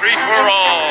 treat for all.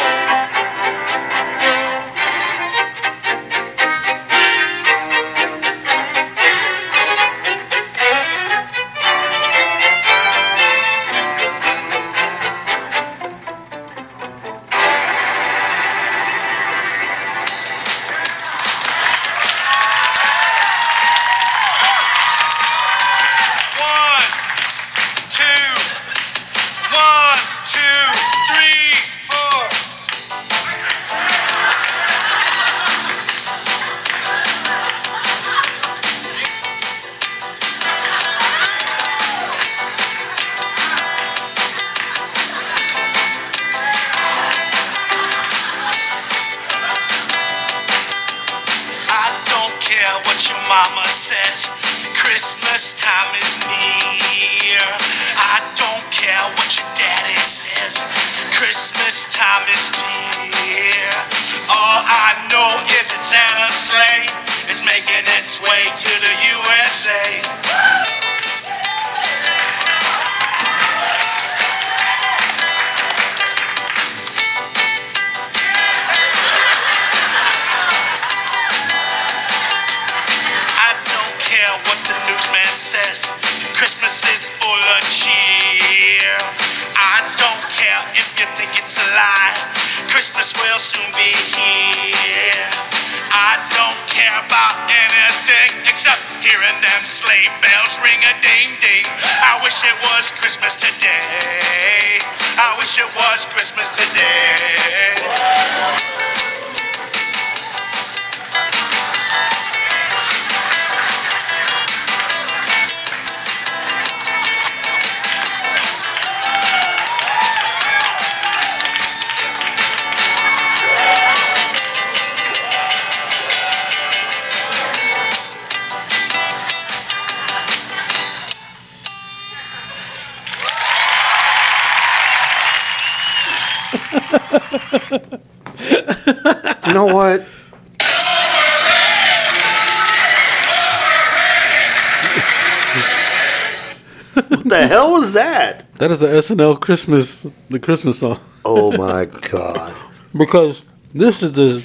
That? Is the SNL Christmas, the Christmas song. Oh my god. Because this is the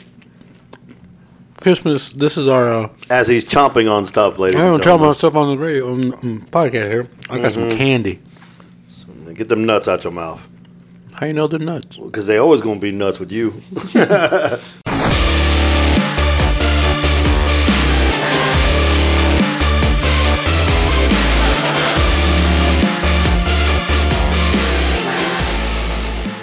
Christmas. This is our. Uh, As he's chomping on stuff, ladies I don't tell gentlemen. myself on the radio on, on podcast here. I got some candy. Get them nuts out your mouth. How you know they're nuts? Because they always going to be nuts with you.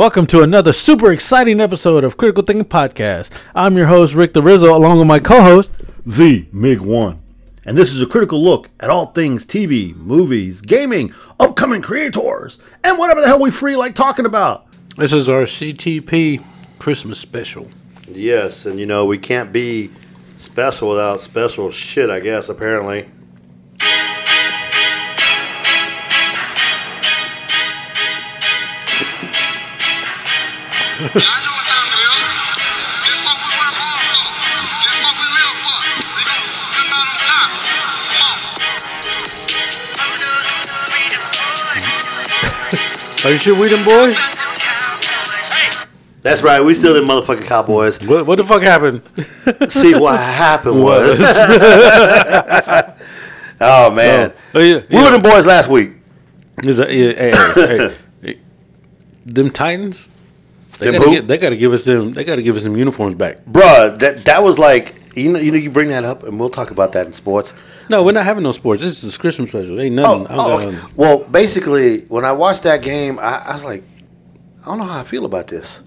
Welcome to another super exciting episode of Critical Thinking Podcast. I'm your host, Rick the Rizzo, along with my co host. The MiG 1. And this is a critical look at all things TV, movies, gaming, upcoming creators, and whatever the hell we free like talking about. This is our CTP Christmas special. yes, and you know, we can't be special without special shit, I guess, apparently. Are you sure we them boys? That's right, we still the motherfucking cowboys. What, what the fuck happened? See, what happened was. oh, man. Oh, yeah, We were the boys last week. Is that, yeah, hey, hey, hey, them Titans? They gotta, who? get, they gotta give us them. They gotta give us them uniforms back. Bruh, that, that was like, you know, you know, you bring that up, and we'll talk about that in sports. No, we're not having no sports. This is a Christmas special. Ain't Oh, nothing. Oh, going- oh, okay. well, basically, when I watched that game, I, I was like, I don't know how I feel about this.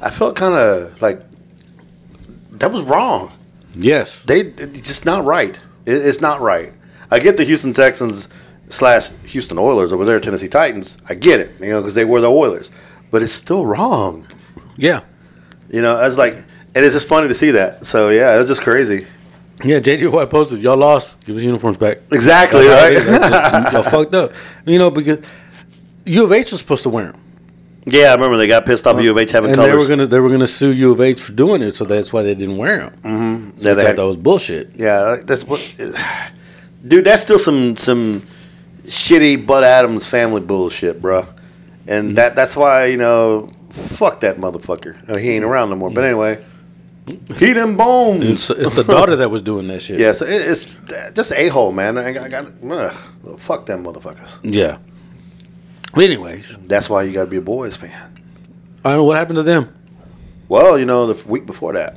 I felt kind of like that was wrong. Yes. They it's just not right. It, it's not right. I get the Houston Texans slash Houston Oilers over there, Tennessee Titans. I get it, you know, because they were the Oilers, but it's still wrong. Yeah. You know, I was like, and it's just funny to see that. So yeah, it was just crazy. Yeah, JJ Watt posted, y'all lost. Give us uniforms back. Exactly That's right. y'all fucked up. You know, because U of H was supposed to wear them. yeah, I remember they got pissed off U of H having and colors. they were gonna they were gonna sue U of H for doing it, so that's why they didn't wear them. Mm-hmm. Yeah, they thought had- that was bullshit. Yeah, that's what, dude. That's still some some shitty Bud Adams family bullshit, bro. And that that's why you know Fuck that motherfucker. Oh, he ain't around no more. But anyway, he them bones. It's, it's the daughter that was doing that shit. Yes, it, it's just a hole, man. I got, I got ugh, fuck them motherfuckers. Yeah. But anyways, That's why you got to be a boys fan. I don't know what happened to them. Well, you know, the week before that,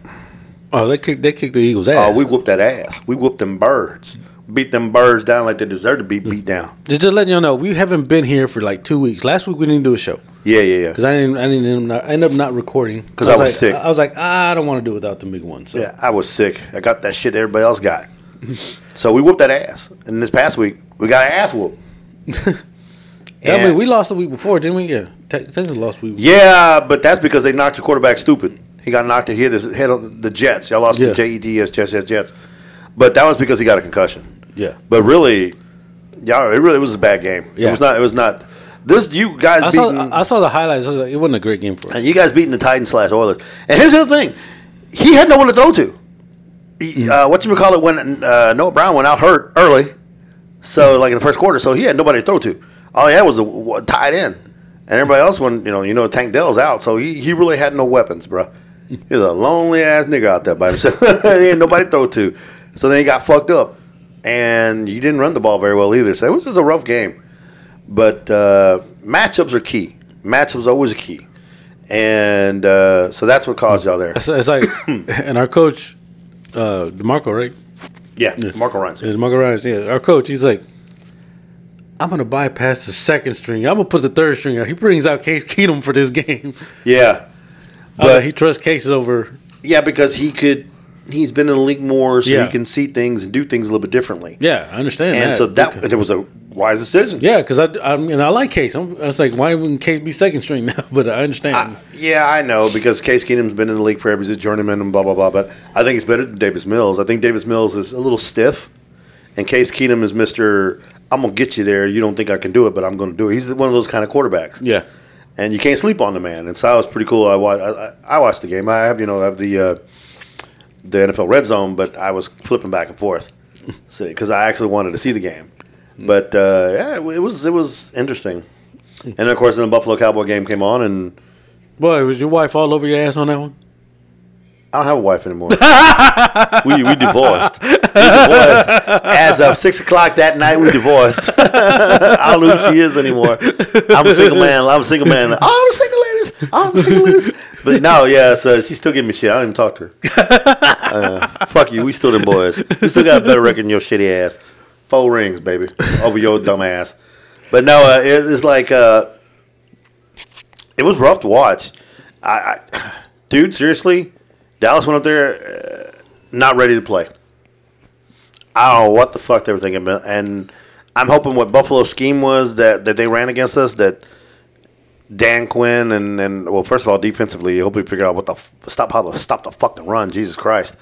Oh, they kicked they kicked the Eagles' oh, ass. oh, we whooped that ass. We whooped them birds. Beat them birds down like they deserve to be beat down. just, just letting y'all know, we haven't been here for like two weeks. Last week we didn't do a show Yeah, yeah, because yeah. I didn't. I didn't. end up not, I ended up not recording 'Cause I was like, sick. I was like, ah, I don't want to do it without the big one. So Yeah, I was sick. I got that shit everybody else got. so we whooped that ass. And this past week, we got an ass whoop. Yeah, I mean, we lost the week before, didn't we? Yeah, Te- Texas lost week. Yeah, but that's because they knocked your quarterback stupid. He got knocked to hit his head on the Jets. Y'all lost Yeah. the J E T S Jets Jets Jets. But that was because he got a concussion. Yeah, But really, y'all, it really was a bad game. It Yeah. was not. It was not. This you guys I beating. saw. I saw the highlights. Was like, it wasn't a great game for us. and you guys beating the Titans slash Oilers. And here's the other thing: he had no one to throw to. He, uh, what you would call it when uh, Noah Brown went out hurt early, so like in the first quarter, so he had nobody to throw to. All he had was a, a tight end, and everybody else when you know you know Tank Dell's out, so he, he really had no weapons, bro. He was a lonely ass nigga out there by himself. he had nobody to throw to, so then he got fucked up, and you didn't run the ball very well either. So it was just a rough game. But uh, matchups are key. Matchups are always a key, and uh, so that's what caused y'all there. It's, it's like, and our coach, uh, Demarco, right? Yeah, Marco Rhymes. Yeah, Demarco Ryan. Yeah, our coach. He's like, I'm gonna bypass the second string. I'm gonna put the third string out. He brings out Case Keenum for this game. Yeah, But But- he trusts Case over. yeah, because he could. He's been in the league more, so Yeah. he can see things and do things a little bit differently. Yeah, I understand. and that. so that it was a wise decision. Yeah, because I, I mean, I like Case. I'm, I was like, why wouldn't Case be second string now? But I understand. Yeah, I know because Case Keenum's been in the league forever. He's a journeyman and blah blah blah. But I think it's better than Davis Mills. I think Davis Mills is a little stiff, and Case Keenum is Mister. I'm gonna get you there. You don't think I can do it, but I'm gonna do it. He's one of those kind of quarterbacks. yeah, and you can't sleep on the man. And so that was pretty cool. I watched, I, I I watched the game. I have you know I have the uh, the NFL Red Zone, but I was flipping back and forth, because I actually wanted to see the game. But uh, yeah, it was it was interesting. And of course, then the Buffalo Cowboy game came on, and boy, was your wife all over your ass on that one? I don't have a wife anymore. we we divorced. We divorced as of six o'clock that night. We divorced. I don't know who she is anymore. I'm a single man. I'm a single man. All the single ladies. All the single ladies. But no, yeah. So she's still giving me shit. I don't even talk to her. Uh, fuck you. We still the boys. We still got a better record than your shitty ass. Four rings, baby, over your dumb ass. But no, uh, it, it's like uh, it was rough to watch. I, I dude, seriously, Dallas went up there uh, not ready to play. I don't know what the fuck they were thinking, about. and I'm hoping what Buffalo's scheme was that, that they ran against us. That Dan Quinn and, and well, first of all, defensively, I hope we figure out what the f- stop how to stop the fucking run. Jesus Christ!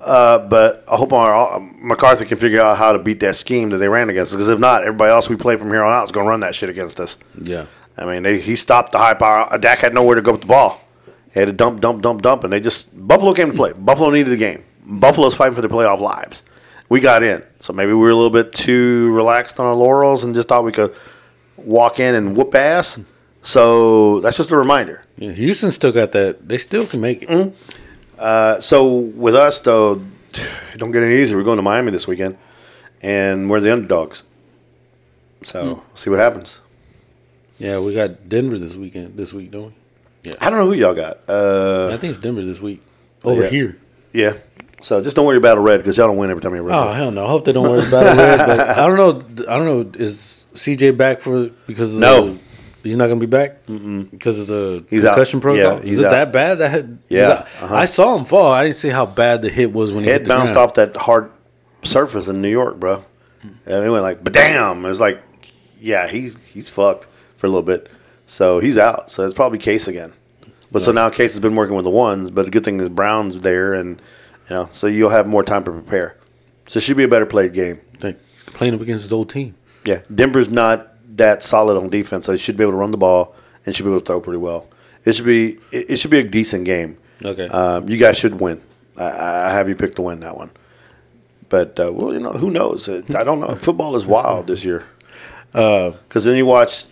Uh, but I hope our, McCarthy can figure out how to beat that scheme that they ran against us. Because if not, everybody else we play from here on out is going to run that shit against us. Yeah, I mean, they, he stopped the high power. Dak had nowhere to go with the ball. He had to dump, dump, dump, dump, and they just Buffalo came to play. Buffalo needed the game. Buffalo's fighting for their playoff lives. We got in, so maybe we were a little bit too relaxed on our laurels and just thought we could walk in and whoop ass. So that's just a reminder. yeah. Houston still got that. They still can make it. Mm-hmm. Uh, so with us though, it don't get any easier. We're going to Miami this weekend, and we're the underdogs. So we'll see what happens. Yeah, we got Denver this weekend. This week, don't we? I don't know who y'all got. Uh, I think it's Denver this week. Over yeah. here. Yeah. So just don't worry about a red because y'all don't win every time you red. Oh hell no! I hope they don't worry about it. But I don't know. I don't know. Is CJ back for because of No. the, he's not going to be back Mm-mm. because of the He's out. concussion protocol. Yeah, he's is it out. that bad? That had, Yeah, uh-huh. I saw him fall. I didn't see how bad the hit was when he hit Head the bounced ground. off that hard surface in New York, bro. And it went like, but damn! It was like, yeah, he's he's fucked for a little bit. So he's out. So it's probably Case again. But so now Case has been working with the ones. But the good thing is Brown's there, and you know, so you'll have more time to prepare. So it should be a better played game. Think he's playing up against his old team. Yeah, Denver's not that solid on defense, so they should be able to run the ball and should be able to throw pretty well. It should be it, it should be a decent game. Okay. Um, you guys should win. I, I have you pick to win that one. But uh, well, you know, who knows? I don't know. Football is wild this year. Uh, Because then you watch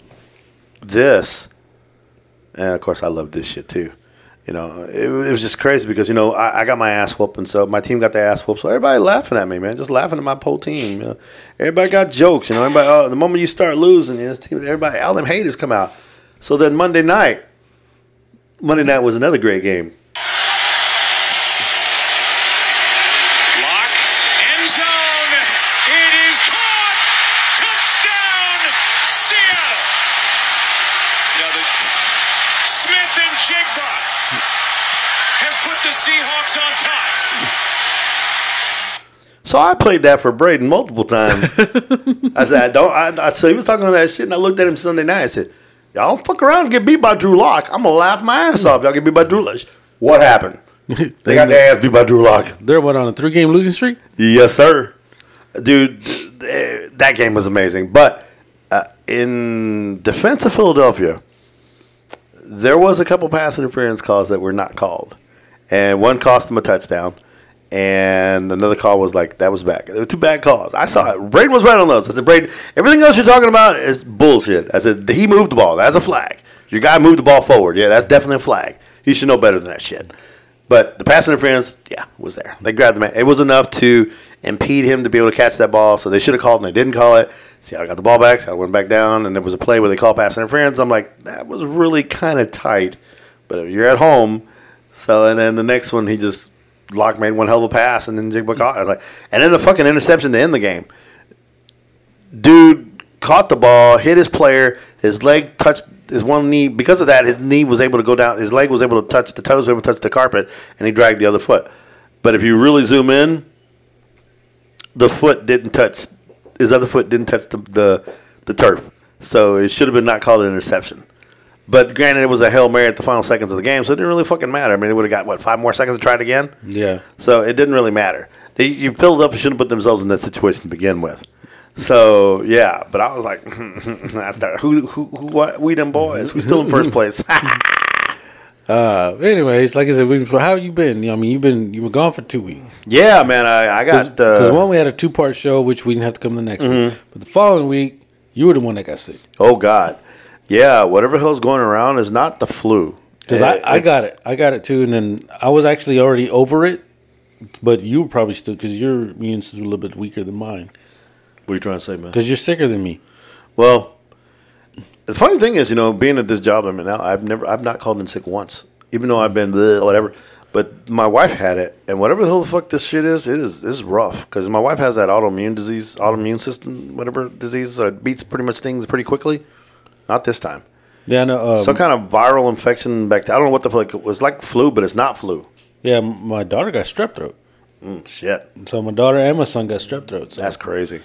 this, And of course, I love this shit too. You know, it, it was just crazy because you know I, I got my ass whooped, and so my team got their ass whooped. So everybody laughing at me, man, just laughing at my whole team. You know, everybody got jokes. You know, everybody. Oh, the moment you start losing, you know, this team, everybody, all them haters come out. So then Monday night, Monday night was another great game. So I played that for Braden multiple times. I said, I don't. I, I, so he was talking on that shit, and I looked at him Sunday night. I said, "Y'all don't fuck around and get beat by Drew Lock. I'm gonna laugh my ass off. Y'all get beat by Drew Lock. What happened? They got their ass beat by Drew Lock. They're what on a three game losing streak? Yes, sir. Dude, that game was amazing. But uh, in defense of Philadelphia, there was a couple pass interference calls that were not called, and one cost them a touchdown, and another call was like that was back. There were two bad calls. I saw it. Braden was right on those. I said, Braden, everything else you're talking about is bullshit. I said he moved the ball. That's a flag. Your guy moved the ball forward. Yeah, that's definitely a flag. He should know better than that shit. But the pass interference, yeah, was there. They grabbed the man. It was enough to impede him to be able to catch that ball. So they should have called and they didn't call it. See, I got the ball back. So I went back down, and there was a play where they called pass interference. I'm like, that was really kind of tight. But if you're at home, so and then the next one, he just Lock made one hell of a pass, and then Njigba caught. I was like, and then the fucking interception to end the game. Dude caught the ball, hit his player. His leg touched his one knee. Because of that, his knee was able to go down. His leg was able to touch the toes, were able to touch the carpet, and he dragged the other foot. But if you really zoom in, the foot didn't touch. His other foot didn't touch the the, the turf. So it should have been not called an interception. But granted, it was a hail mary at the final seconds of the game, so it didn't really fucking matter. I mean, they would have got what five more seconds to try it again. Yeah. So it didn't really matter. They, you filled up and shouldn't put themselves in that situation to begin with. So yeah, but I was like, I started who who who what we them boys? We still in first place. Uh, anyways, like I said, we- so how you been? You know, I mean, you've been you were gone for two weeks. yeah, man, I, I got Because uh, one we had a two part show, which we didn't have to come the next Mm-hmm. week. But the following week, you were the one that got sick. oh god, yeah, whatever the hell's going around is not the flu. Because I, I got it, I got it too, and then I was actually already over it. But you were probably still because your immune system is a little bit weaker than mine. What are you trying to say, man? Because you're sicker than me. Well, the funny thing is, you know, being at this job I'm in now, I've never, I've not called in sick once, even though I've been bleh, whatever. But my wife had it, and whatever the hell the fuck this shit is, it is, it is rough because my wife has that autoimmune disease, autoimmune system, whatever disease, so it beats pretty much things pretty quickly. Not this time. Yeah, know. Um, Some kind of viral infection back. I don't know what the fuck it was like flu, but it's not flu. yeah, my daughter got strep throat. Shit, So my daughter and my son got strep throat. So that's crazy.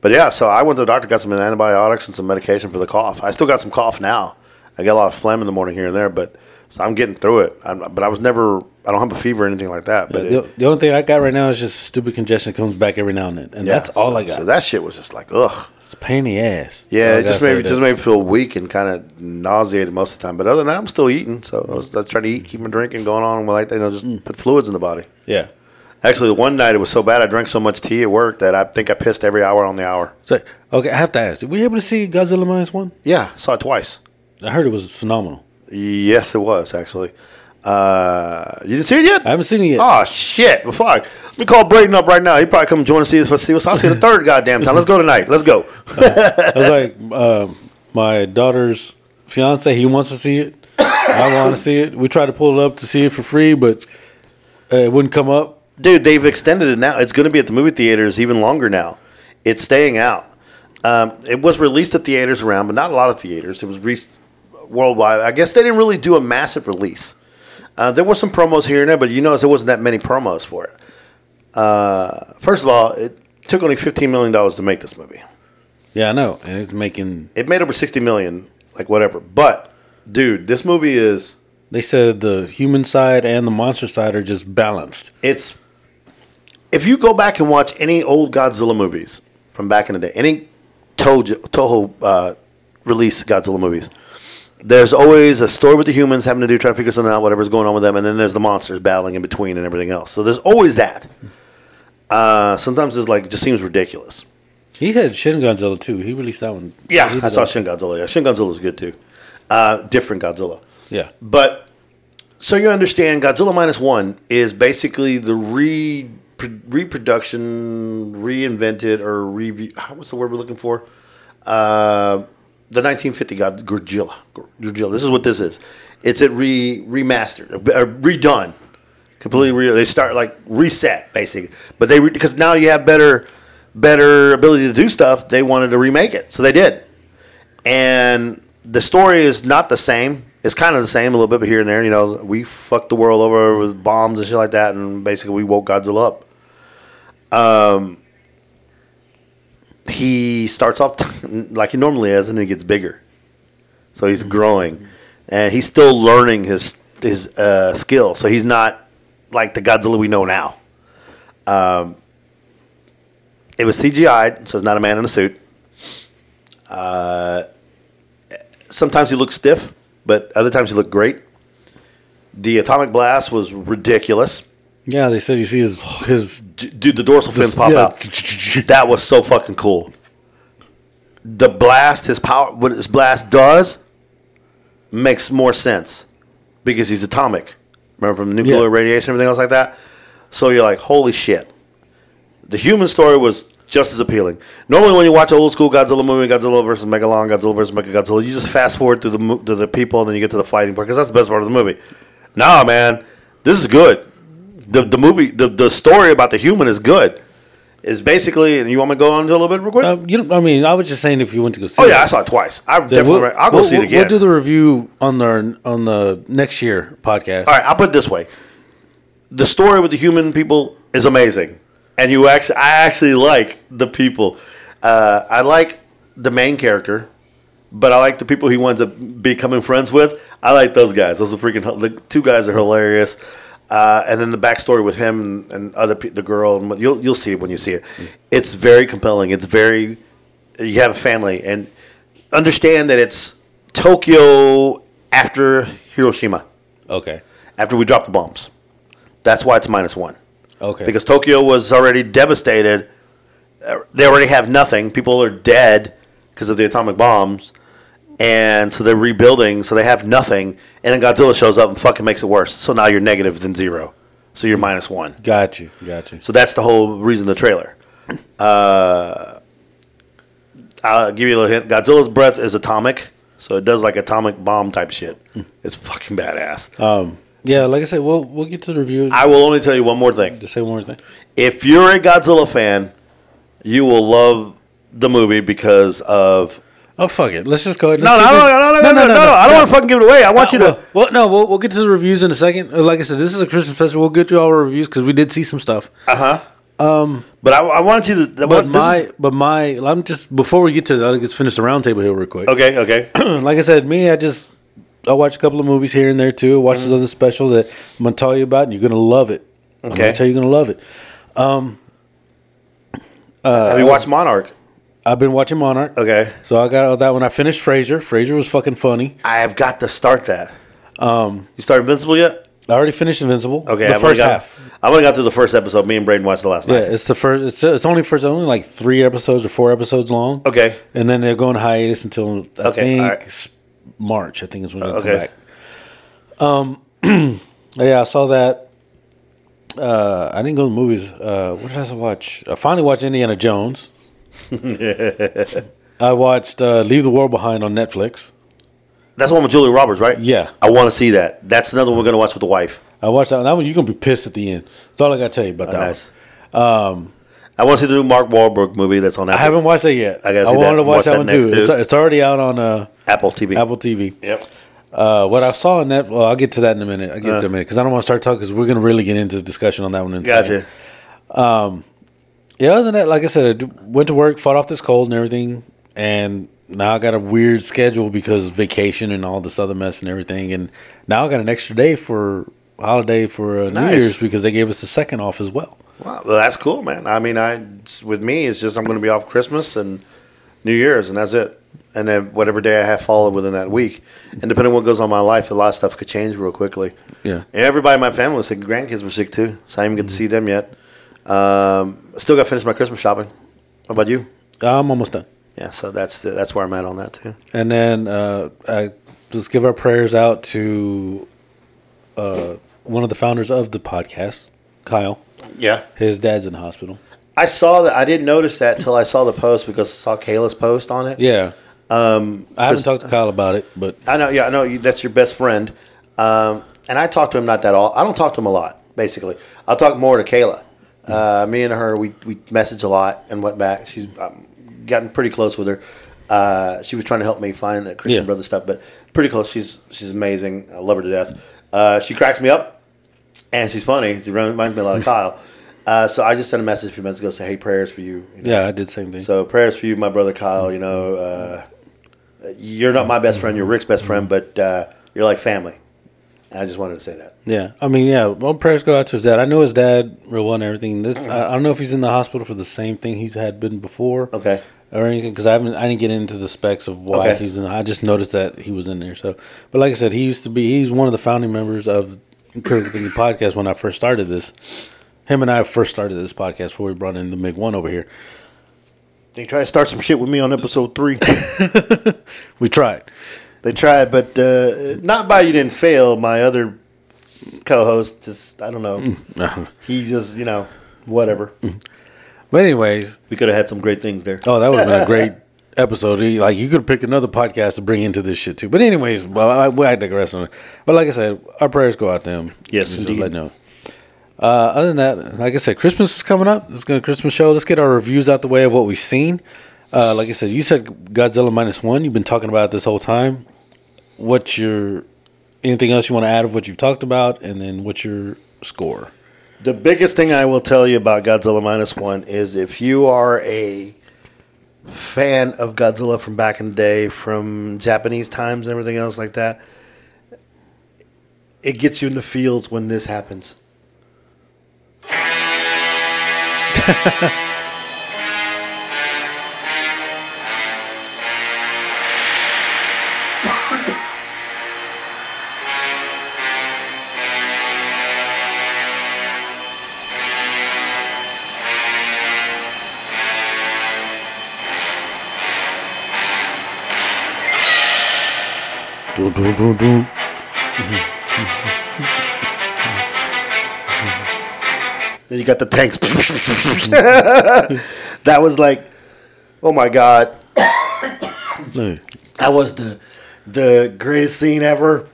But yeah, so I went to the doctor, got some antibiotics and some medication for the cough. I still got some cough now. I get a lot of phlegm in the morning here and there, but so I'm getting through it. I'm, but I was never, I don't have a fever or anything like that. But the, it, the only thing I got right now is just stupid congestion comes back every now and then, and yeah, that's all so- I got. So that shit was just like, ugh. it's a pain in the ass. Yeah, it just made me just made me feel weak and kind of nauseated most of the time. But other than that, I'm still eating. So I was, I was trying to eat, keep my drinking going on, and like you know, just Mm. put fluids in the body. yeah. Actually, one night it was so bad I drank so much tea at work that I think I pissed every hour on the hour. So okay, I have to ask: Were you able to see Godzilla minus one? Yeah, saw it twice. I heard it was phenomenal. Yes, it was actually. Uh, you didn't see it yet? I haven't seen it yet. Oh shit! Before I, let me call Braden up right now. He probably come join us see us for see us. I'll see the third goddamn time. Let's go tonight. Let's go. I was like, um, my daughter's fiance, he wants to see it. I want to see it. We tried to pull it up to see it for free, but uh, it wouldn't come up. Dude, they've extended it now. It's going to be at the movie theaters even longer now. It's staying out. Um, it was released at theaters around, but not a lot of theaters. It was released worldwide. I guess they didn't really do a massive release. Uh, there were some promos here and there, but you notice there wasn't that many promos for it. Uh, first of all, it took only fifteen million dollars to make this movie. Yeah, I know, and it's making. It made over sixty million, like whatever. But dude, this movie is They said the human side and the monster side are just balanced. it's if you go back and watch any old Godzilla movies from back in the day, any Toho, Toho uh, release Godzilla movies, there's always a story with the humans having to do trying to figure something out, whatever's going on with them, and then there's the monsters battling in between and everything else. So there's always that. Uh, sometimes it's like it just seems ridiculous. He had Shin Godzilla too. He released that one. Yeah, I saw. Shin Godzilla. Yeah, Shin Godzilla's good too. Uh, different Godzilla. Yeah. But so you understand, Godzilla minus one is basically the re reproduction, reinvented, or review. what's the word we're looking for? Uh, the 1950 God Godzilla. This is what this is. It's a re remastered, uh, redone, completely. Re- they start like reset basically, but they because now you have better better ability to do stuff. They wanted to remake it, so they did. And the story is not the same. It's kind of the same a little bit, but here and there. You know, we fucked the world over with bombs and shit like that, and basically we woke Godzilla up. Um, he starts off like he normally is, and then he gets bigger. So he's growing, and he's still learning his his uh, skill. So he's not like the Godzilla we know now. Um, it was CGI'd, so it's not a man in a suit. Uh, sometimes he looks stiff, but other times he looked great. The atomic blast was ridiculous. Yeah, they said you see his his Dude, the dorsal fin This- pop yeah. out. That was so fucking cool. The blast, his power, what his blast does, makes more sense because he's atomic. Remember from nuclear Yeah. radiation, everything else like that. So you're like, holy shit. The human story was just as appealing. Normally, when you watch old school Godzilla movie, Godzilla versus Megalon, Godzilla versus Mechagodzilla, you just fast forward through the to the people, and then you get to the fighting part because that's the best part of the movie. Nah, man, this is good. The the movie, the, the story about the human is good. Is basically, and you want me to go on to a little bit real quick? Uh, you know, I mean, I was just saying if you went to go see. oh it. yeah, I saw it twice. I Yeah, definitely, we'll- I'll go we'll- see it again. We'll do the review on the on the next year podcast. All right, I'll put it this way: the story with the human people is amazing, and you actually, I actually like the people. Uh, I like the main character, but I like the people he winds up becoming friends with. I like those guys. Those are freaking. The two guys are hilarious. Uh, and then the backstory with him and, other pe- the girl, and you'll you'll see it when you see it. It's very compelling. It's very. You have a family, and understand that it's Tokyo after Hiroshima Okay. after we dropped the bombs. That's why it's minus one. Okay. Because Tokyo was already devastated. Uh, They already have nothing. People are dead because of the atomic bombs. And so they're rebuilding, so they have nothing. And then Godzilla shows up and fucking makes it worse. So now you're negative than zero. So you're minus one. got you. Got you. So that's the whole reason the trailer. Uh, I'll give you a little hint. Godzilla's breath is atomic, so it does like atomic bomb type shit. It's fucking badass. Um. Yeah, like I said, we'll we'll get to the review. I will only tell you one more thing. Just say one more thing. if you're a Godzilla fan, you will love the movie because of. Oh fuck it. Let's just go ahead. No, no, no, no, no, no, no, no, I don't want to fucking give it away. I want you to. well, no, we'll, we'll get to the reviews in a second. Uh, Like I said, this is a Christmas special. We'll get to all our reviews because we did see some stuff. Uh huh. Um, but I, I wanted you to. But my, but my, I'm just before we get to that, let's finish the roundtable here real quick. okay, okay. like I said, me, I just I watch a couple of movies here and there too. Watch this other special that I'm gonna tell you about, and you're gonna love it. Okay, I'm gonna tell you you're gonna love it. Have you watched Monarch? I've been watching Monarch. Okay. So I got all that when I finished Frasier. Frasier was fucking funny. I have got to start that. Um, you started Invincible yet? I already finished Invincible. Okay, the I've first got, half. I only got through the first episode. Me and Braden watched the last Yeah, night. it's the first. It's it's only first only like three episodes or four episodes long. Okay. and then they're going hiatus until I Okay, think right. March. I think is when they Okay. come back. Um, yeah, I saw that. Uh, I didn't go to the movies. Uh, what did I watch? I finally watched Indiana Jones. I watched uh, Leave the World Behind on Netflix. That's the one with Julia Roberts, right? Yeah. I want to see that. That's another one we're gonna watch with the wife. I watched that. One. That one you're gonna be pissed at the end. That's all I gotta tell you about that. one. Nice. Um, I want to see the new Mark Wahlberg movie that's on I haven't watched that yet. I gotta I see wanted that. to watch, Watch that, that one next, too. too. It's, it's already out on uh, Apple TV. Apple TV. Yep. Uh, what I saw in that, well, I'll get to that in a minute. I'll get to that in a minute because I don't want to start talking because we're going to really get into the discussion on that one in a second. Gotcha. Yeah, other than that, like I said, I went to work, fought off this cold and everything, and now I got a weird schedule because vacation and all this other mess and everything, and now I got an extra day for holiday for uh, New Year's because they gave us a second off as well. Wow, well, that's cool, man. I mean, I with me, it's just I'm going to be off Christmas and New Year's, and that's it. And then whatever day I have followed within that week, and depending on what goes on in my life, a lot of stuff could change real quickly. Yeah. Everybody in my family was sick. Grandkids were sick too, so I didn't get to see them yet. Um, still got to finish my Christmas shopping. How about you? I'm almost done. Yeah, so that's the, that's where I'm at on that too. And then uh, I let's give our prayers out to uh, one of the founders of the podcast, Kyle. Yeah. His dad's in the hospital. I saw that. I didn't notice that till I saw the post because I saw Kayla's post on it. Yeah. Um, I haven't talked to Kyle about it, but I know. Yeah, I know. You, that's your best friend. Um, and I talk to him not that all. I don't talk to him a lot. Basically, I'll talk more to Kayla. Uh, me and her, we we message a lot and went back. She's um, gotten pretty close with her. Uh, she was trying to help me find the Christian Yeah. Brother stuff, but pretty close. She's she's amazing. I love her to death. Uh, she cracks me up, and she's funny. She reminds me a lot of Kyle. Uh, so I just sent a message a few minutes ago. Say, hey, prayers for you. you know. yeah, I did the same thing. So prayers for you, my brother Kyle. You know, uh, you're not my best friend. You're Rick's best friend, but uh, you're like family. I just wanted to say that. Yeah, I mean, yeah. Well, prayers go out to his dad. I know his dad real well and everything. This, mm-hmm. I, I don't know if he's in the hospital for the same thing he's had been before, Okay. or anything. Because I haven't, I didn't get into the specs of why Okay. he's in. I just noticed that he was in there. So, but like I said, he used to be. He's one of the founding members of Critical Thinking Podcast when I first started this. Him and I first started this podcast before we brought in the Mig One over here. They tried to start some shit with me on episode three. We tried. They tried, but uh, not by you didn't fail. My other co-host just I don't know. he just you know whatever. But anyways, We could have had some great things there. Oh, that would have been a great episode. Like you could have picked another podcast to bring into this shit too. But anyways, well, I, I digress on it. But like I said, our prayers go out to him. Yes, Just indeed. let know. Uh, other than that, like I said, Christmas is coming up. It's going to Christmas show. Let's get our reviews out the way of what we've seen. Uh, like I said, you said Godzilla minus one. You've been talking about it this whole time. What's your anything else you want to add of what you've talked about, and then what's your score? The biggest thing I will tell you about Godzilla minus one is if you are a fan of Godzilla from back in the day, from Japanese times and everything else like that, it gets you in the fields when this happens. Dun, dun, dun. Then you got the tanks. that was like, oh my god, Look. that was the the greatest scene ever.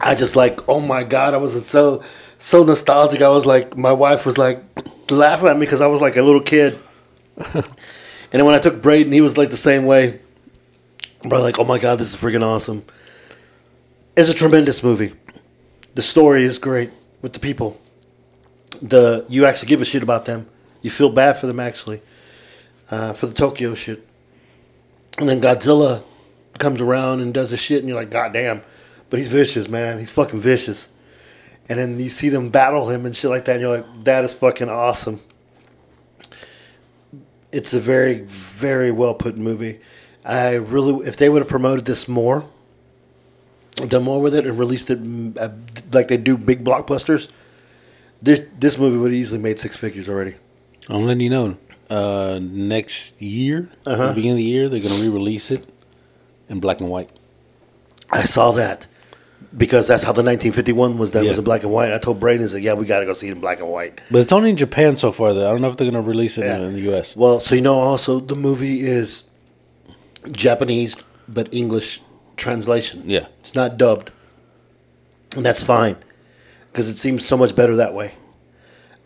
I just like, oh my god, I was so so nostalgic. I was like, my wife was like laughing at me because I was like a little kid. and then when I took Braden, he was like the same way. But like, oh my god, this is freaking awesome. It's a tremendous movie. The story is great with the people. The you actually give a shit about them. You feel bad for them actually, uh, for the Tokyo shit. And then Godzilla comes around and does his shit, and you're like, God damn. But he's vicious, man. He's fucking vicious. And then you see them battle him and shit like that, and you're like, that is fucking awesome. It's a very, very well put movie. I really, if they would have promoted this more, done more with it, and released it mm, uh, like they do big blockbusters, this this movie would have easily made six figures already. I'm letting you know. Uh, next year, Uh-huh. at the beginning of the year, they're gonna re-release it in black and white. I saw that because that's how the 1951 was done. It was Yeah. in black and white. I told Braden, I said, "Yeah, we got to go see it in black and white." But it's only in Japan so far. Though I don't know if they're gonna release it Yeah. in, in the U.S. Well, so you know, also the movie is Japanese but English translation. Yeah. it's not dubbed, and that's fine because it seems so much better that way.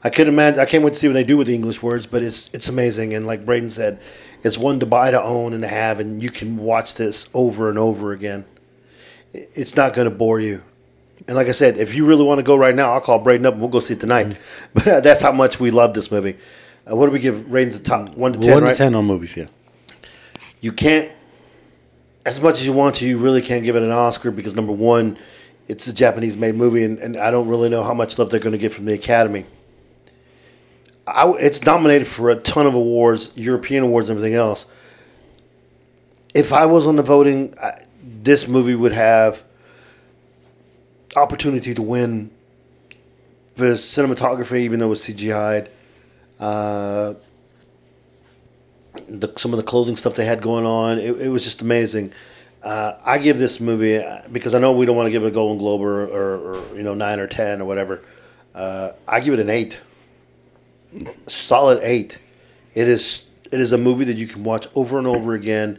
I can imagine. I can't wait to see what they do with the English words, but it's it's amazing. And like Braden said, it's one to buy, to own, and to have, and you can watch this over and over again. It's not going to bore you. And like I said, if you really want to go right now, I'll call Braden up and we'll go see it tonight. But that's how much we love this movie. Uh, what do we give ratings? A top one to ten, One right? to ten on movies. Yeah. you can't as much as you want to you really can't give it an oscar because number one it's a japanese made movie and, and i don't really know how much love they're going to get from the academy. I it's nominated for a ton of awards european awards and everything else. If i was on the voting I, this movie would have opportunity to win for cinematography even though it was cgi'd uh, the, some of the clothing stuff they had going on. It, it was just amazing. Uh, I give this movie uh, because I know we don't want to give it a Golden Globe or, or, or you know nine or ten or whatever. Uh, I give it an eight, solid eight. It is it is a movie that you can watch over and over again,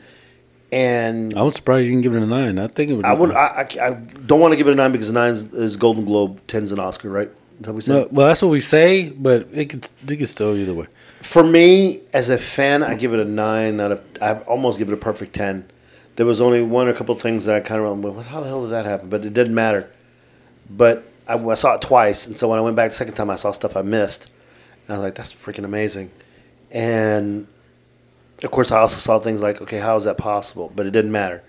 and I was surprised you didn't give it a nine. I think it would. I would I, I, I don't want to give it a nine because nine is, is Golden Globe, ten's an Oscar, right? That we said? No, well, that's what we say, but it could it could still either way. For me, as a fan, I give it a nine out of. I almost give it a perfect ten. There was only one or a couple things that I kind of went, "What? How the hell did that happen?" But it didn't matter. But I, I saw it twice, and so when I went back the second time, I saw stuff I missed. And I was like, "That's freaking amazing," and of course, I also saw things like, "Okay, how is that possible?" But it didn't matter.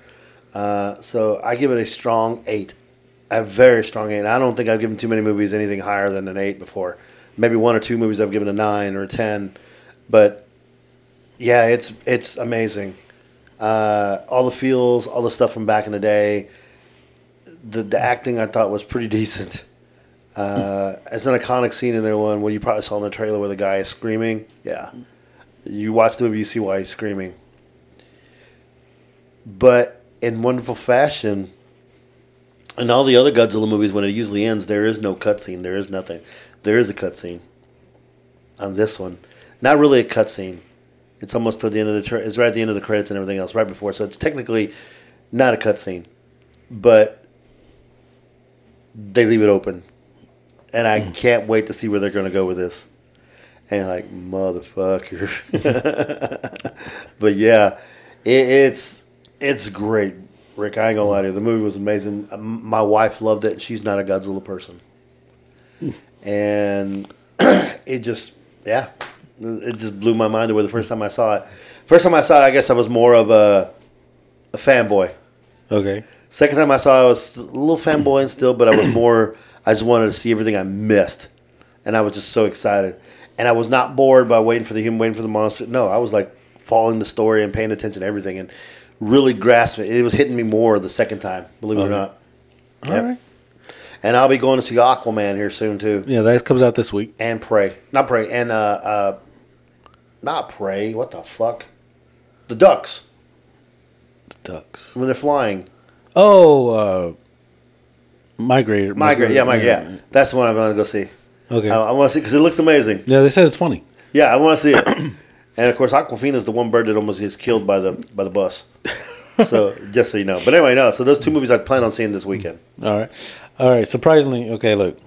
Uh, so I give it a strong eight, a very strong eight. I don't think I've given too many movies anything higher than an eight before. Maybe one or two movies I've given a nine or a ten, but yeah, it's it's amazing. Uh, all the feels, all the stuff from back in the day. The the acting I thought was pretty decent. Uh, it's an iconic scene in there one where you probably saw in the trailer where the guy is screaming. Yeah, you watch the movie, you see why he's screaming. But in wonderful fashion, in all the other Godzilla movies, when it usually ends, there is no cutscene. There is nothing. There is a cutscene. On this one, not really a cutscene. It's almost to the end of the. Tra- it's right at the end of the credits and everything else, right before. So it's technically not a cutscene, but they leave it open, and I hmm. can't wait to see where they're going to go with this. And like motherfucker, but yeah, it, it's it's great, Rick. I ain't gonna lie to you. The movie was amazing. Um, My wife loved it. She's not a Godzilla person, and it just yeah, it just blew my mind away the first time I saw it. First time I saw it, I guess I was more of a a fanboy. Okay. Second time I saw it, I was a little fanboying still, but I was more. I just wanted to see everything I missed, and I was just so excited. And I was not bored by waiting for the human, waiting for the monster. No, I was like following the story and paying attention to everything, and really grasping it. It was hitting me more the second time. Believe it or not. Yep. right. And I'll be going to see Aquaman here soon too, Yeah, that comes out this week. and pray, not pray, and uh, uh, not pray. What the fuck? The ducks The Ducks. when they're flying. Oh, uh, migrator. Migrate, yeah, migrate, yeah. That's the one I'm going to go see. Okay. I, I want to see because it looks amazing. yeah, they said it's funny. Yeah, I want to see it. and of course, Awkwafina is the one bird that almost gets killed by the by the bus. so just so you know. But anyway, no. So those two movies I plan on seeing this weekend. All right. All right. Surprisingly, okay, look.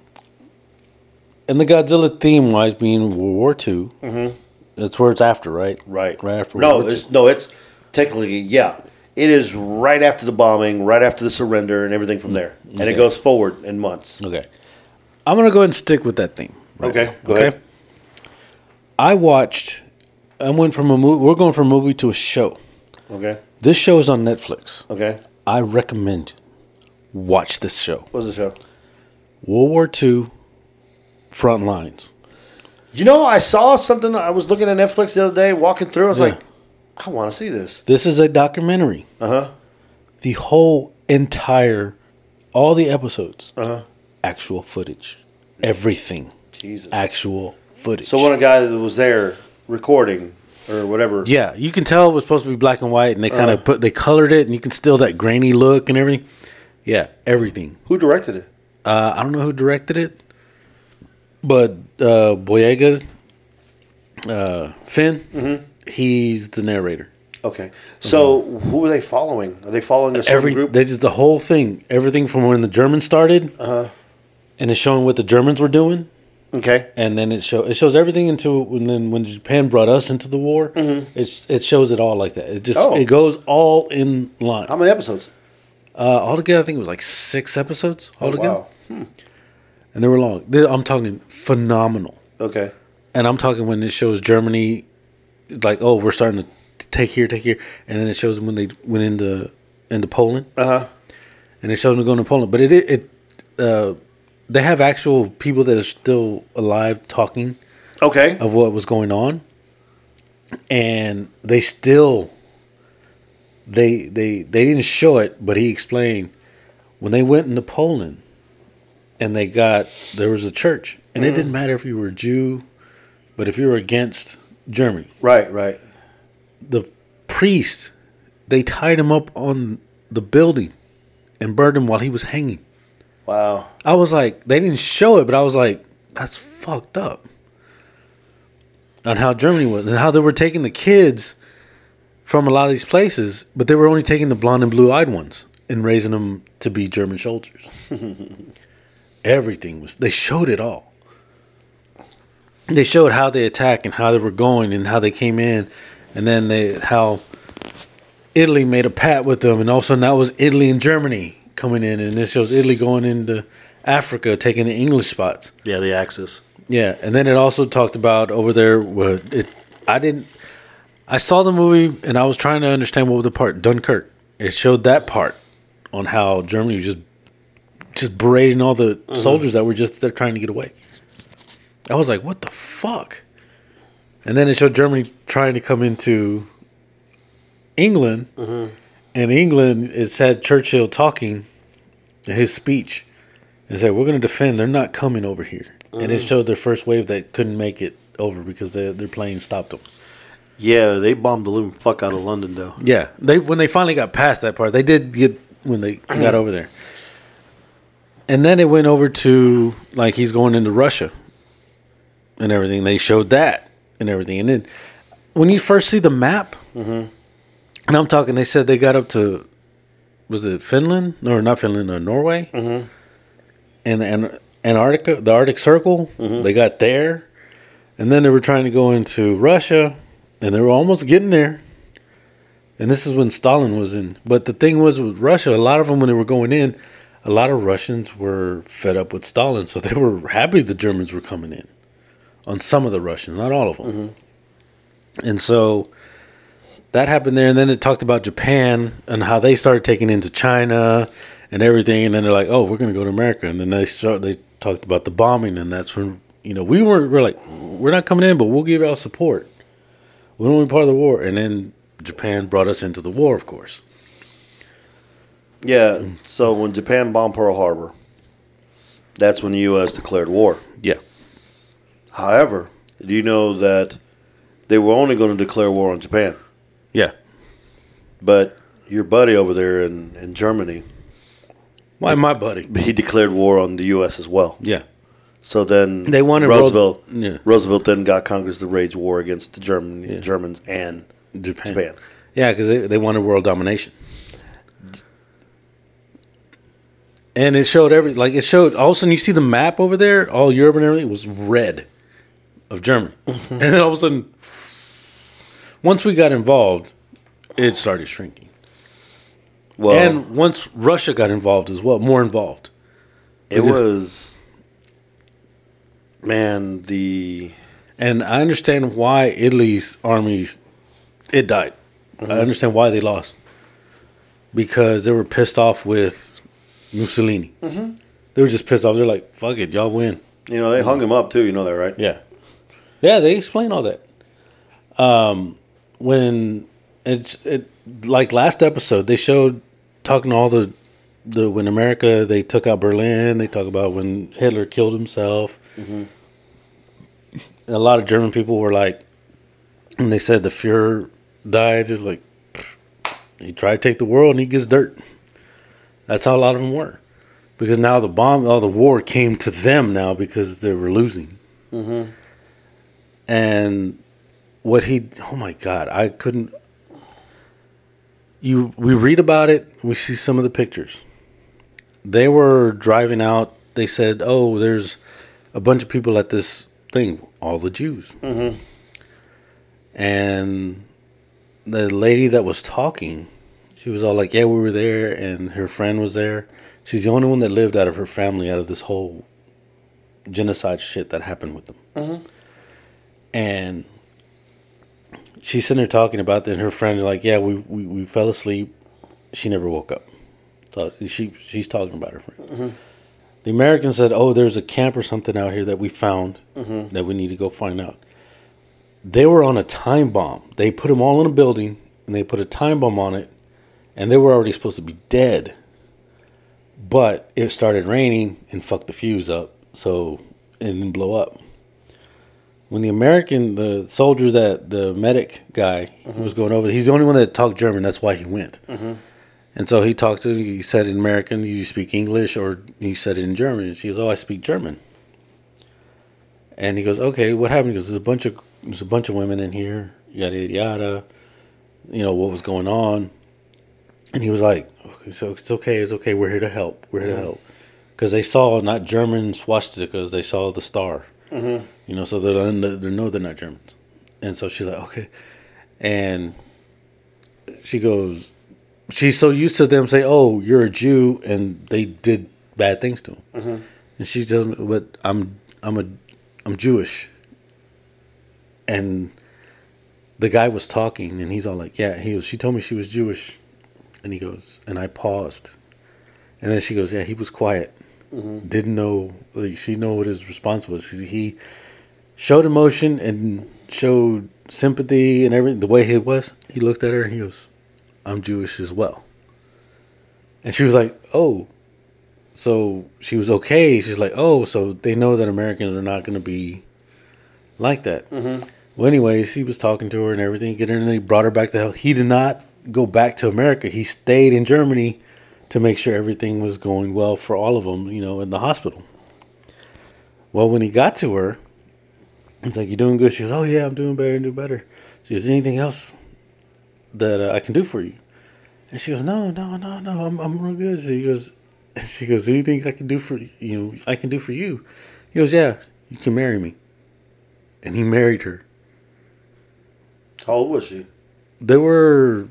And the Godzilla theme wise being World War II, mm-hmm. that's where it's after, right? Right. Right after No, World War it's, no, it's technically yeah. It is right after the bombing, right after the surrender, and everything from there, and it goes forward in months. Okay. I'm going to go ahead and stick with that theme. right Okay, now, go ahead. I watched, I went from a movie, we're going from a movie to a show. Okay, This show is on Netflix. okay. I recommend watch this show. What's the show? World War II Front Lines. You know, I saw something. I was looking at Netflix the other day, walking through. I was Yeah. like, I want to see this. This is a documentary. Uh huh. The whole entire, all the episodes, Uh huh. actual footage, everything, Jesus. actual footage. So when a guy that was there recording or whatever. yeah, you can tell it was supposed to be black and white, and they kind of Uh. put they colored it, and you can still that grainy look and everything. Yeah, everything. Who directed it? Uh, I don't know who directed it, but uh, Boyega, uh, Finn, Mm-hmm. he's the narrator. Okay. So who are they following? Are they following certain Every group? they just the whole thing, everything from when the Germans started, Uh-huh. and it's showing what the Germans were doing, okay. and then it show it shows everything into and then when Japan brought us into the war, it's it shows it all like that. It just Mm-hmm. Oh. it goes all in line. How many episodes? Uh, altogether, I think it was like six episodes altogether, Oh, wow. and they were long. They, I'm talking phenomenal. Okay. And I'm talking when it shows Germany, like, oh, we're starting to take here, take here, and then it shows when they went into into Poland, Uh huh. and it shows them going to Poland. But it it, it uh, they have actual people that are still alive talking Okay. of what was going on, and they still they they they didn't show it, but he explained when they went into Poland, and they got there was a church, and it mm. didn't matter if you were a Jew, but if you were against Germany, Right. Right. the priest they tied him up on the building and burned him while he was hanging. Wow. I was like, they didn't show it, but I was like, that's fucked up. On how Germany was and how they were taking the kids from a lot of these places, but they were only taking the blonde and blue eyed ones and raising them to be German soldiers. Everything was, they showed it all. They showed how they attacked and how they were going and how they came in, and then they, how Italy made a pat with them, and all of a sudden that was Italy and Germany coming in, and this shows Italy going into Africa, taking the English spots. Yeah, the Axis. Yeah, and then it also talked about over there what it. I didn't. I saw the movie and I was trying to understand what was the part Dunkirk. It showed that part on how Germany was just just berating all the mm-hmm. soldiers that were just there trying to get away. I was like, what the fuck? And then it showed Germany trying to come into England, mm-hmm. And England it said Churchill talking his speech and said, "We're going to defend. They're not coming over here." And it mm. showed their first wave that couldn't make it over because their their plane stopped them. Yeah, they bombed the living fuck out of London, though. Yeah, they when they finally got past that part, they did get when they got over there. And then it went over to like he's going into Russia and everything. They showed that and everything. And then when you first see the map, mm-hmm. And I'm talking, they said they got up to was it Finland? No, not Finland, uh, Norway, mm-hmm. and and Antarctica, the Arctic Circle. Mm-hmm. They got there, and then they were trying to go into Russia, and they were almost getting there. And this is when Stalin was in. But the thing was with Russia, a lot of them when they were going in, a lot of Russians were fed up with Stalin, so they were happy the Germans were coming in. On some of the Russians, not all of them. Mm-hmm. And so that happened there, and then it talked about Japan and how they started taking into China and everything, and then they're like, "Oh, we're going to go to America," and then they start, they talked about the bombing, and that's when you know we were we're like, "We're not coming in, but we'll give y'all support. We don't want part of the war," and then Japan brought us into the war, of course. Yeah, so when Japan bombed Pearl Harbor, that's when the U.S. declared war. Yeah, However, do you know that they were only going to declare war on Japan? But your buddy over there in, in Germany, Why, my buddy? he declared war on the U.S. as well. Yeah, So then They wanted Roosevelt. Yeah. Roosevelt then got Congress to wage war against the German Yeah. Germans and Japan. Japan. Yeah, because they, they wanted world domination. And it showed every like it showed all of a sudden you see the map over there, all Europe and everything was red of Germany. Mm-hmm. and then all of a sudden once we got involved, it started shrinking. Well, and once Russia got involved as well, more involved. it was man the And I understand why Italy's armies it died. I understand why they lost. Because they were pissed off with Mussolini. They were just pissed off. They're like, "Fuck it, y'all win." you know they hung him up too. You know that right? Yeah, yeah. They explain all that. Um, when it's it like last episode, they showed talking to all the the when America they took out Berlin. They talk about when Hitler killed himself. Mm-hmm. A lot of German people were like, and they said the Fuhrer died. They're like, he tried to take the world and he gets dirt. That's how a lot of them were, because now the bomb, all the war came to them now because they were losing. Mm-hmm. And what he, oh my God, I couldn't. You, we read about it. We see some of the pictures. They were driving out. They said, "Oh, there's a bunch of people at this thing, all the Jews." Mm-hmm. And the lady that was talking, she was all like, "Yeah, we were there, and her friend was there." She's the only one that lived out of her family, out of this whole genocide shit that happened with them. Mm-hmm. And she's sitting there talking about that, and her friend's like, "Yeah, we, we, we fell asleep. She never woke up." So she she's talking about her friend. Mm-hmm. The American said, "Oh, there's a camp or something out here that we found mm-hmm. that we need to go find out." They were on a time bomb. They put them all in a building, and they put a time bomb on it, and they were already supposed to be dead. But it started raining and fucked the fuse up, so it didn't blow up. When the American, the soldier that the medic guy was mm-hmm. going over, he's the only one that talked German. That's why he went. Mm-hmm. And so he talked to he said in American, you speak English?" Or he said it in German. And she goes, "Oh, I speak German." And he goes, "Okay, what happened?" Because there's a bunch of there's a bunch of women in here, yada yada yada. You know what was going on, and he was like, okay, "So it's okay, it's okay. We're here to help. We're here to mm-hmm. help." Because they saw not German swastikas, they saw the star. Mm-hmm. You know, so they're, they know they're not Germans. And so she's like, "Okay," and she goes, she's so used to them say, "Oh, you're a Jew," and they did bad things to him. Mm-hmm. And she tells me, "But I'm I'm a I'm Jewish." And the guy was talking, and he's all like, "Yeah." He was, "She told me she was Jewish," and he goes, and I paused, and then she goes, "Yeah, he was quiet, Mm-hmm. didn't know. Like, she know what his response was. He- showed emotion and showed sympathy and everything. The way he was, he looked at her and he goes." I'm Jewish as well. And she was like, oh. So she was okay. She's like, oh, so they know that Americans are not going to be like that. Mm-hmm. Well, anyways, he was talking to her and everything. Get her, and they brought her back to hell. He did not go back to America. He stayed in Germany to make sure everything was going well for all of them, you know, in the hospital. Well, when he got to her, he's like, "You doing good?" She goes, "Oh yeah, I'm doing better and do better." She goes, "Anything else that uh, I can do for you?" And she goes, "No, no, no, no, I'm I'm real good." She goes, "She goes, anything I can do for you know I can do for you?" He goes, "Yeah, you can marry me." And he married her. How old was she? They were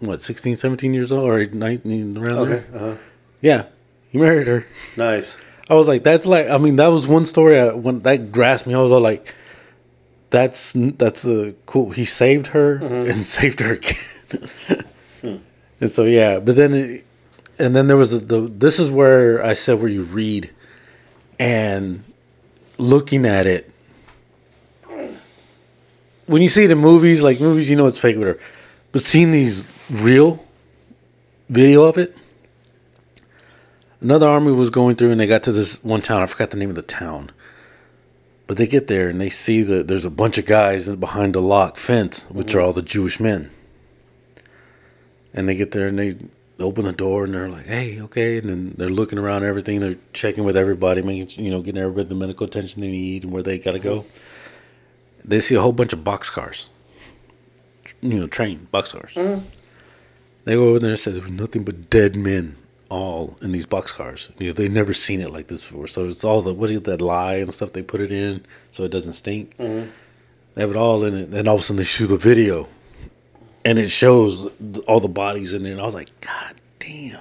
what 16, 17 years old or 19 around Okay. there. Uh-huh. Yeah, he married her. Nice. I was like, that's like, I mean, that was one story. I, when that grasped me, I was all like, that's that's a cool. He saved her and saved her again. and so yeah, but then, it, and then there was a, the. This is where I said where you read, and looking at it. When you see the movies, like movies, you know it's fake, whatever. But seeing these real video of it, another army was going through and they got to this one town. I forgot the name of the town. But they get there and they see that there's a bunch of guys behind a lock fence, which are all the Jewish men. And they get there and they open the door and they're like, "Hey, okay." And then they're looking around everything. They're checking with everybody, making you know, getting everybody the medical attention they need and where they gotta go. They see a whole bunch of boxcars, you know, train boxcars. They go over there and say there's nothing but dead men all in these boxcars. You know, they've never seen it like this before. So it's all the what is that lye and stuff they put it in so it doesn't stink. They have it all in it. Then all of a sudden they shoot the video, and it shows all the bodies in there. And I was like, God damn.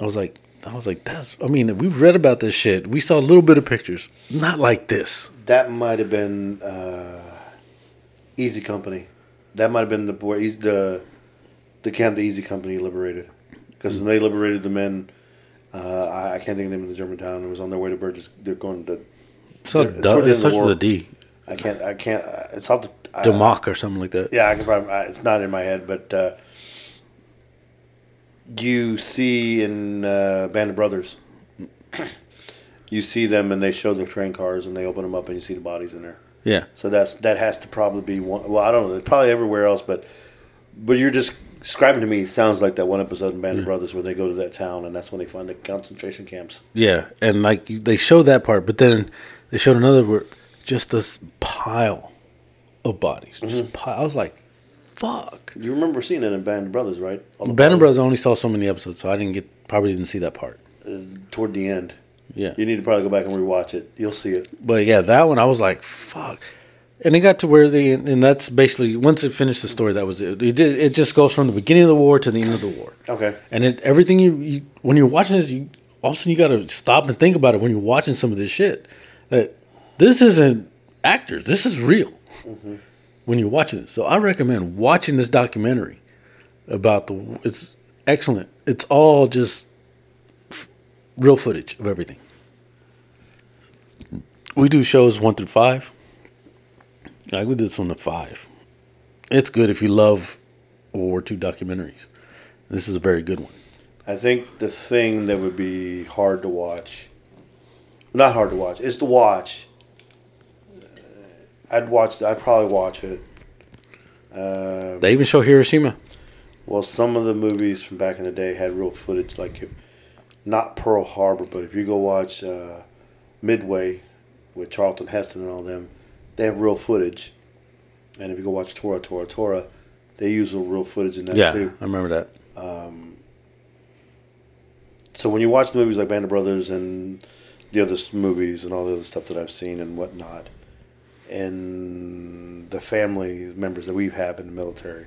I was like, I was like, that's. I mean, we've read about this shit. We saw a little bit of pictures, not like this. That might have been uh, Easy Company. That might have been the where Easy, the the camp the Easy Company liberated. Because when they liberated the men, uh, I, I can't think of the name of the German town. It was on their way to Burgess. They're going to. So It's the it end of the a D, I can't. I can't. Uh, it's off the. Democ or something like that. Yeah, I can probably. I- It's not in my head, but uh, you see in uh, Band of Brothers, you see them and they show the train cars and they open them up and you see the bodies in there. Yeah. So that's that has to probably be one. Well, I don't know. It's probably everywhere else, but but you're just describing to me sounds like that one episode in Band of Brothers where they go to that town and that's when they find the concentration camps. Yeah, and like they showed that part, but then they showed another where just this pile of bodies. Just mm-hmm. pile. I was like, "Fuck." You remember seeing it in Band of Brothers, right? Band of Brothers only saw so many episodes, so I didn't get probably didn't see that part. Uh, toward the end. Yeah, You need to probably go back and rewatch it. You'll see it. but yeah, that one I was like, "Fuck." And it got to where they, and that's basically once it finished the story. That was it. It did. It just goes from the beginning of the war to the end of the war. Okay. And it everything you, you when you're watching this, you all of a sudden you got to stop and think about it when you're watching some of this shit. That this isn't actors. This is real. Mm-hmm. When you're watching it, so I recommend watching this documentary about the. It's excellent. It's all just real footage of everything. We do shows one through five. Like we did this one to five. It's good if you love World War II documentaries. This is a very good one. I think the thing that would be hard to watch, not hard to watch, is to watch. uh, I'd watch. I'd probably watch it. Uh, They even show Hiroshima. Well, some of the movies from back in the day had real footage, like if not Pearl Harbor, but if you go watch uh, Midway with Charlton Heston and all them, they have real footage. And if you go watch Tora Tora Tora, they use real footage in that Yeah, too. I remember that. So when you watch the movies like Band of Brothers and the other movies and all the other stuff that I've seen and whatnot, and the family members that we have in the military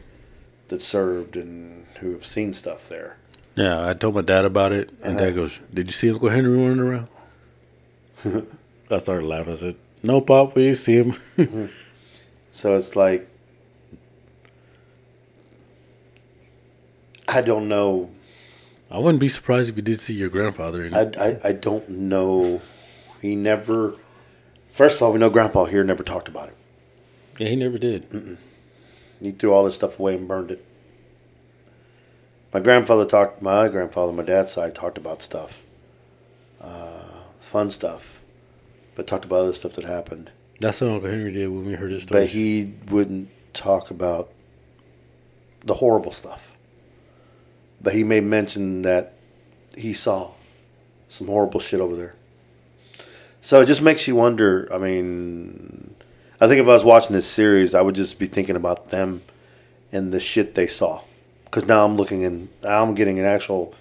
that served and who have seen stuff there, Yeah, I told my dad about it, and Uh-huh. dad goes, "Did you see Uncle Henry running around?" I started laughing. I said, "No, Pop, we didn't see him." so it's like I don't know. I wouldn't be surprised if you did see your grandfather. In I, I, I don't know. He never. First of all, we know Grandpa here never talked about it. yeah, he never did. He threw all this stuff away and burned it. My grandfather talked. My grandfather, my dad's side, talked about stuff, uh, fun stuff, but talked about other stuff that happened. That's what Uncle Henry did when we heard his story. But he wouldn't talk about the horrible stuff. But he made mention that he saw some horrible shit over there. So it just makes you wonder. I mean, I think if I was watching this series, I would just be thinking about them and the shit they saw. Because now I'm looking and I'm getting an actual,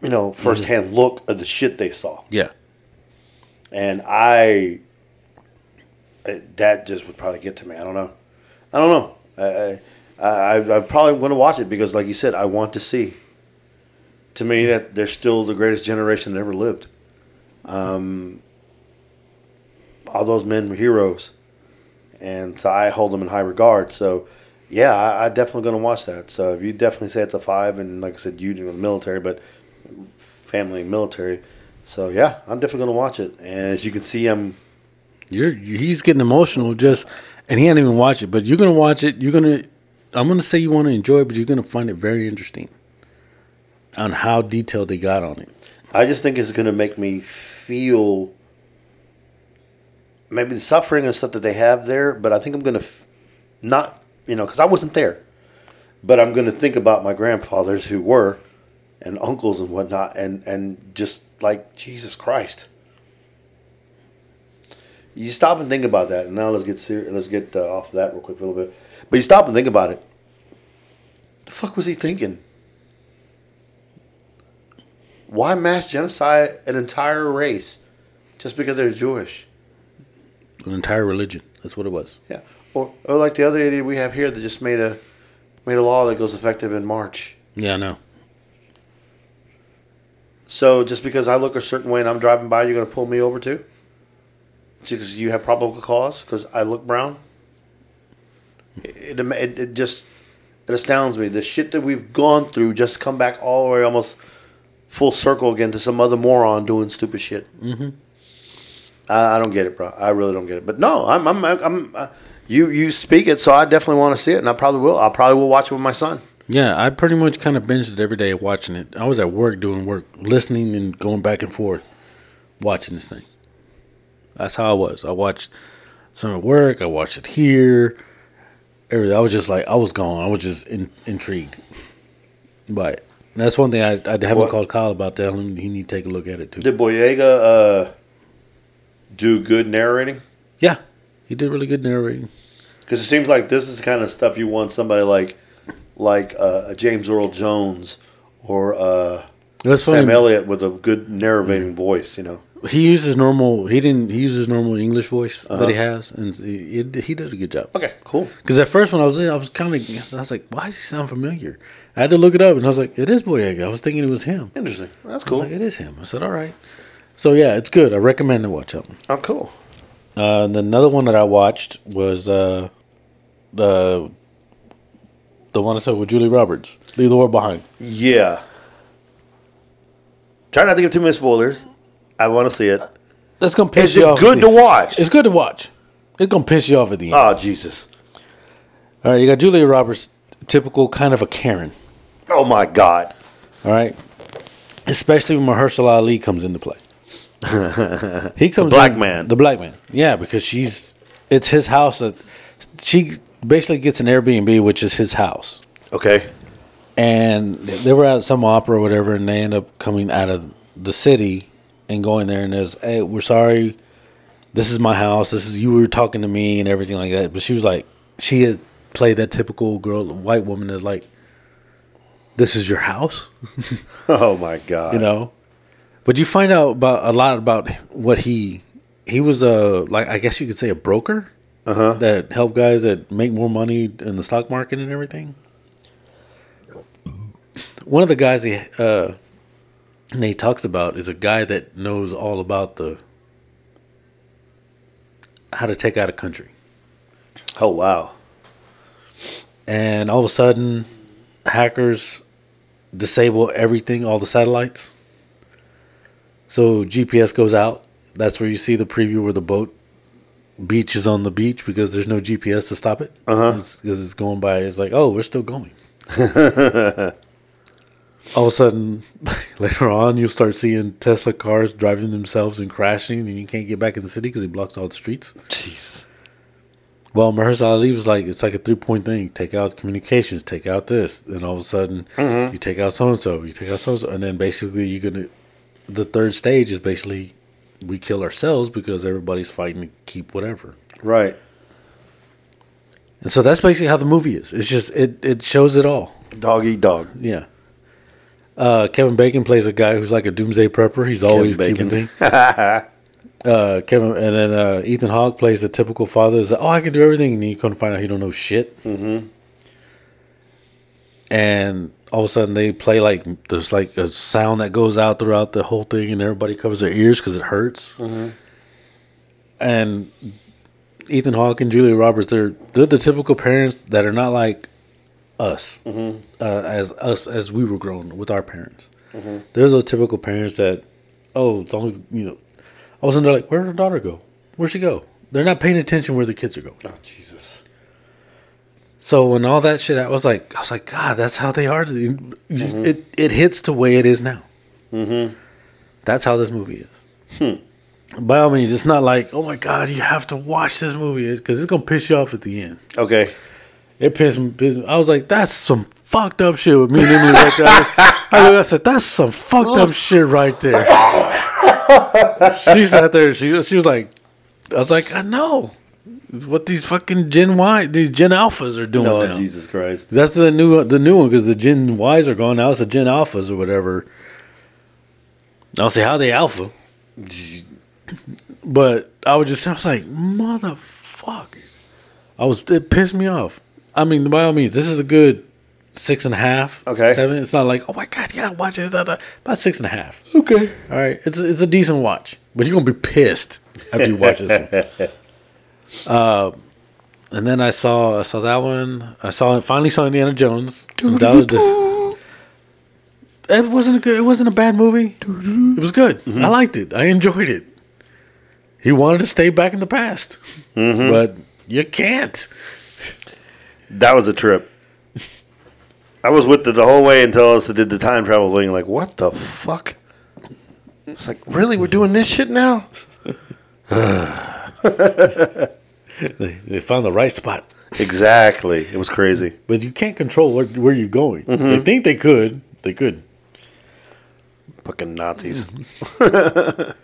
you know, firsthand look at the shit they saw yeah, and I that just would probably get to me. I don't know. I don't know. I I, I probably going to watch it because, like you said, I want to see. To me, that they're still the greatest generation that ever lived. Um, all those men were heroes, and so I hold them in high regard. So, yeah, I, I definitely going to watch that. So, if you definitely say it's a five, and like I said, you do the military, but family military. So yeah, I'm definitely gonna watch it. And as you can see, I'm you're he's getting emotional just, and he hadn't even watched it. But you're gonna watch it. You're gonna. I'm gonna say you want to enjoy it, but you're gonna find it very interesting on how detailed they got on it. I just think it's gonna make me feel maybe the suffering and stuff that they have there. But I think I'm gonna f- not you know because I wasn't there, but I'm gonna think about my grandfathers who were and uncles and whatnot, and and just like Jesus Christ. You stop and think about that, and now let's get serious. Let's get uh, off of that real quick for a little bit. But you stop and think about it. The fuck was he thinking? Why mass genocide an entire race just because they're Jewish? An entire religion. That's what it was. Yeah, or or like the other idiot we have here that just made a made a law that goes effective in March. Yeah, I know. So just because I look a certain way and I'm driving by, you're gonna pull me over too? Because you have probable cause because I look brown? It, it, it, just it astounds me. The shit that we've gone through just come back all the way almost full circle again to some other moron doing stupid shit. Mm-hmm. I, I don't get it, bro. I really don't get it. But no, I'm I'm I'm. Uh, you you speak it, so I definitely want to see it, and I probably will. I probably will watch it with my son. Yeah, I pretty much kind of binged it every day watching it. I was at work doing work, listening and going back and forth, watching this thing. That's how I was. I watched some at work. I watched it here. Everything. I was just like, I was gone. I was just in, intrigued by it. And that's one thing I, I haven't What- called Kyle about. Telling him he need to take a look at it too. Did Boyega uh, do good narrating? yeah, he did really good narrating. Because it seems like this is the kind of stuff you want somebody like like uh, a James Earl Jones or uh, Sam funny. Elliott with a good narrating voice. You know, He uses normal. He didn't. He uses normal English voice that he has, and he, he he did a good job. okay, cool. Because at first when I was I was kind of, I was like, why does he sound familiar? I had to look it up, and I was like, it is Boyega. I was thinking it was him. Interesting. That's cool. like, it is him. I said, all right. So yeah, it's good. I recommend to watch it. Oh, cool. Uh, and another one that I watched was uh, the the one I told with Julie Roberts, Leave the World Behind. Yeah. Try not to give too many spoilers. I want to see it. That's gonna piss Is you it off. good to the- watch? It's good to watch. It's gonna piss you off at the end. Oh Jesus! all right, you got Julia Roberts, typical kind of a Karen. Oh my God! All right. Especially when Mahershala Ali comes into play. he comes black in- man. The black man. Yeah, because she's it's his house that she basically gets an Airbnb, which is his house. Okay. and they were at some opera or whatever, and they end up coming out of the city and going there, and there's, hey, we're sorry, this is my house, this is you were talking to me and everything like that. But she was like, she had played that typical girl, white woman that's like, this is your house, Oh my god. you know. But you find out about a lot about what he he was a like I guess you could say a broker Uh-huh. that help guys that make more money in the stock market and everything. One of the guys he uh, Nate talks about is a guy that knows all about the how to take out a country, Oh wow. and all of a sudden, hackers disable everything, all the satellites. So GPS goes out. That's where you see the preview where the boat beach is on the beach because there's no GPS to stop it. Uh-huh. Because it's going by. It's like, oh, we're still going. All of a sudden, later on, you'll start seeing Tesla cars driving themselves and crashing, and you can't get back in the city because he blocks all the streets. Jesus. Well, Mahershala Ali was like, it's like a three point thing. Take out communications, take out this, and all of a sudden, you take out so and so, you take out so and so, and then basically you're gonna. The third stage is basically we kill ourselves because everybody's fighting to keep whatever. Right. And so that's basically how the movie is. It's just it it shows it all. Dog eat dog. Yeah. Uh, Kevin Bacon plays a guy who's like a doomsday prepper. He's always keeping Bacon. things. uh, Kevin and then uh, Ethan Hawke plays the typical father. Is like, oh, I can do everything, and you come to find out he don't know shit. Mm-hmm. And all of a sudden, they play like there's like a sound that goes out throughout the whole thing, and everybody covers their ears because it hurts. Mm-hmm. And Ethan Hawke and Julia Roberts, they're they're the typical parents that are not like us, mm-hmm. uh, as us as we were grown with our parents. There's those typical parents that, oh, as long as you know, all of a sudden they're like, where did her daughter go? Where'd she go? They're not paying attention where the kids are going. Oh Jesus. So when all that shit, I was like, I was like, God, that's how they are. You- It it hits the way it is now. Mm-hmm. That's how this movie is. By all means, it's not like, oh my God, you have to watch this movie because it's gonna piss you off at the end. Okay. It pissed me. Pissed me. I was like, that's some fucked up shit with me and Emily right there. I said, that's some fucked up shit right there. she sat there. She she was like, I was like, I know. It's what these fucking Gen Y, these Gen Alphas are doing Oh now. Jesus Christ. That's the new the new one because the Gen Ys are gone now. It's the Gen Alphas or whatever. I'll say how they alpha, but I was just I was like motherfucker. I was it pissed me off. I mean, by all means, this is a good six and a half. Okay. seven. It's not like oh my god, you gotta watch this. da. About six and a half. Okay. All right, it's it's a decent watch, but you're gonna be pissed after you watch this one. Uh, and then I saw I saw that one. I saw finally saw Indiana Jones. That was the- it wasn't a good. It wasn't a bad movie. It was good. I liked it. I enjoyed it. He wanted to stay back in the past, but you can't. That was a trip. I was with it the whole way until us did the time travel thing. Like, what the fuck? It's like, really? We're doing this shit now? They, they found the right spot, Exactly. It was crazy. but you can't control where where you're going. They think they could. They could. Fucking Nazis.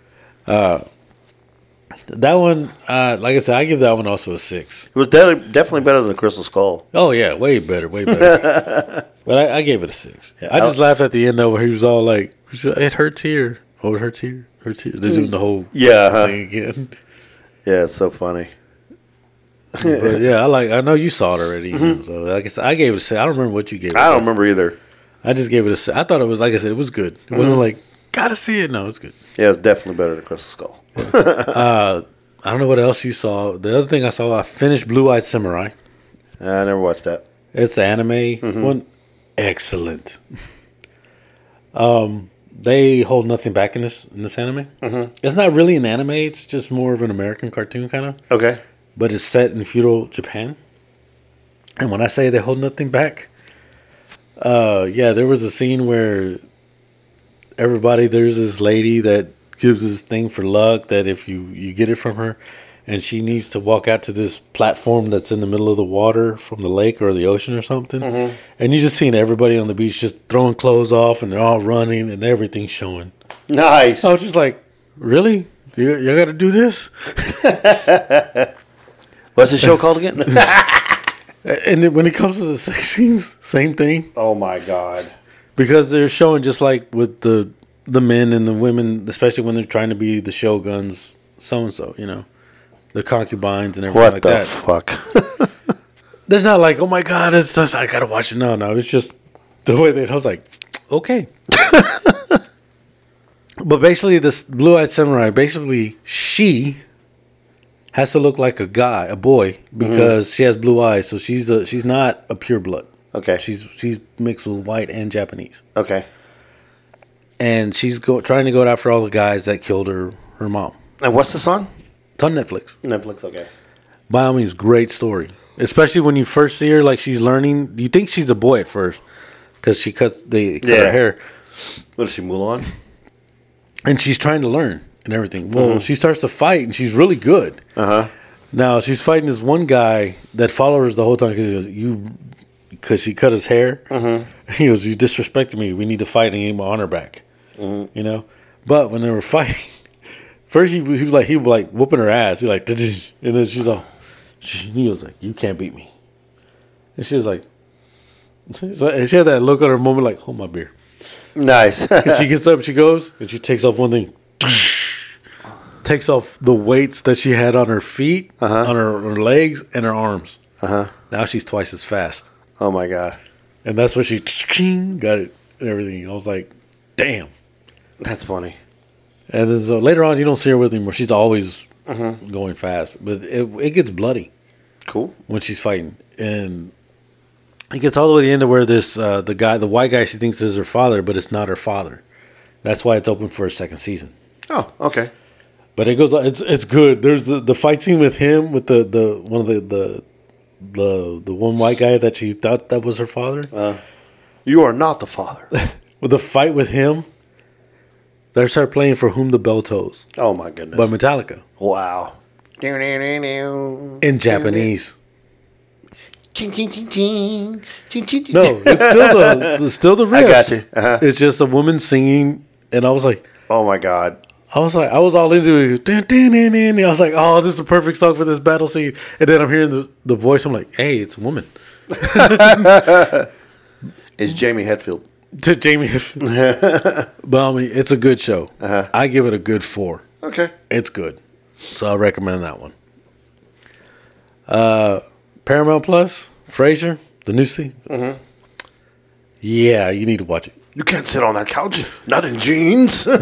That one, uh, like I said, I give that one also a six. It was de- definitely better than the Crystal Skull. Oh yeah, way better, way better. but I, I gave it a six. Yeah, I just laughed at the end though, where he was all like, "It hurts here. Oh, it hurts here. Hurts here." They're doing the whole Yeah. thing again. Yeah, it's so funny. But yeah, I like. I know you saw it already. you know, mm-hmm. so like I said, I gave it a six. I don't remember what you gave. it. I don't remember either. I just gave it a six. I thought it was like I said, it was good. It wasn't mm-hmm. like gotta see it. No, it's good. Yeah, it's definitely better than Crystal Skull. Uh, I don't know what else you saw. The other thing I saw, I finished Blue Eyed Samurai. I never watched that. It's anime mm-hmm. one. Excellent. Um, they hold nothing back in this in this anime. It's not really an anime. It's just more of an American cartoon kind of, Okay. But it's set in feudal Japan. And when I say they hold nothing back, uh, yeah, there was a scene where everybody there's this lady that gives this thing for luck that if you you get it from her, and she needs to walk out to this platform that's in the middle of the water from the lake or the ocean or something. And you just seeing everybody on the beach just throwing clothes off and they're all running and everything's showing. Nice. I was just like, really? You, you got to do this? What's the show called again? And then when it comes to the sex scenes, same thing. oh my god. because they're showing just like with the the men and the women, especially when they're trying to be the shoguns, so and so, you know, the concubines and everything What like the that. fuck? they're not like, oh my god, it's just, I gotta watch it. No, no, it's just the way they. I was like, okay. but basically, this blue eyed samurai, basically, she has to look like a guy, a boy, mm-hmm. because she has blue eyes. So she's a she's not a pure blood. Okay. She's she's mixed with white and Japanese. Okay. and she's go, trying to go after all the guys that killed her her mom. And what's the on? It's on Netflix. Netflix. Okay. By all means, great story. Especially when you first see her, like she's learning. You think she's a boy at first because she cuts they cut Yeah. her hair, What is she Mulan? and she's trying to learn and everything. Well, mm-hmm. she starts to fight, and she's really good. Uh huh. Now she's fighting this one guy that follows her the whole time because he goes, "You," because he cut his hair. Mm-hmm. He goes, "You disrespected me. We need to fight and get my honor back." Mm-hmm. You know. But when they were fighting, first he, was- he was like he was like whooping her ass. He like, and then she's all, he was like, "You can't beat me," and she was like, so- and she had that look on her moment like, "Hold my beer." Nice. She gets up, she goes, and she takes off one thing. Takes off the weights that she had on her feet, on her, her legs, and her arms. Uh-huh. Now she's twice as fast. oh my god. And that's what she got it and everything. And I was like, damn. That's funny. And then so later on, you don't see her with anymore. She's always going fast, but it, it gets bloody Cool. when she's fighting. And it gets all the way to the end of where this, uh, the guy, the white guy, she thinks is her father, but it's not her father. That's why it's open for a second season. Oh, okay. But it goes. It's it's good. There's the, the fight scene with him with the, the one of the the the the one white guy that she thought that was her father. You are not the father. with the fight with him, they start playing for whom the bell tolls oh my goodness. by Metallica wow. in Japanese. Ching, ching, ching, ching. Ching, ching, ching. No, it's still the, the still the riffs. I got you. Uh-huh. It's just a woman singing, and I was like, Oh my god. I was like, I was all into it. Dun, dun, dun, dun. I was like, oh, this is the perfect song for this battle scene. And then I'm hearing the, the voice. I'm like, hey, it's a woman. It's Jamie Hetfield. to Jamie. but I mean, it's a good show. Uh-huh. I give it a good four. Okay. It's good, so I recommend that one. Uh, Paramount Plus, Frasier, the new season. Mm-hmm. Yeah, you need to watch it. You can't sit on that couch. Not in jeans.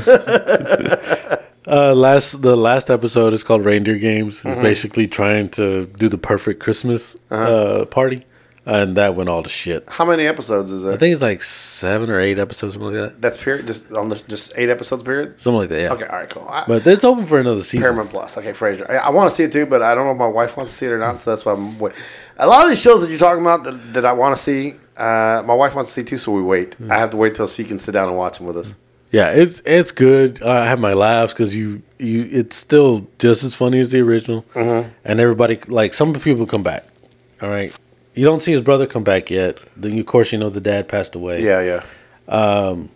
Uh, last the last episode is called Reindeer Games. Mm-hmm. It's basically trying to do the perfect Christmas Uh-huh. uh, party, and that went all to shit. How many episodes is there? I think it's like seven or eight episodes, something like that. That's period. Just on the just eight episodes period. Something like that. Yeah. Okay. All right. Cool. I, But it's open for another season. Paramount Plus. Okay, Frasier. I, I want to see it too, but I don't know if my wife wants to see it or not. So that's why I'm wait. A lot of these shows that you're talking about that, that I want to see, uh, my wife wants to see too. So we wait. Hmm. I have to wait till she can sit down and watch them with us. Yeah, it's it's good. I have my laughs because you you it's still just as funny as the original, Mm-hmm. and everybody like some people come back. All right, you don't see his brother come back yet. Then of course you know the dad passed away. Yeah, yeah.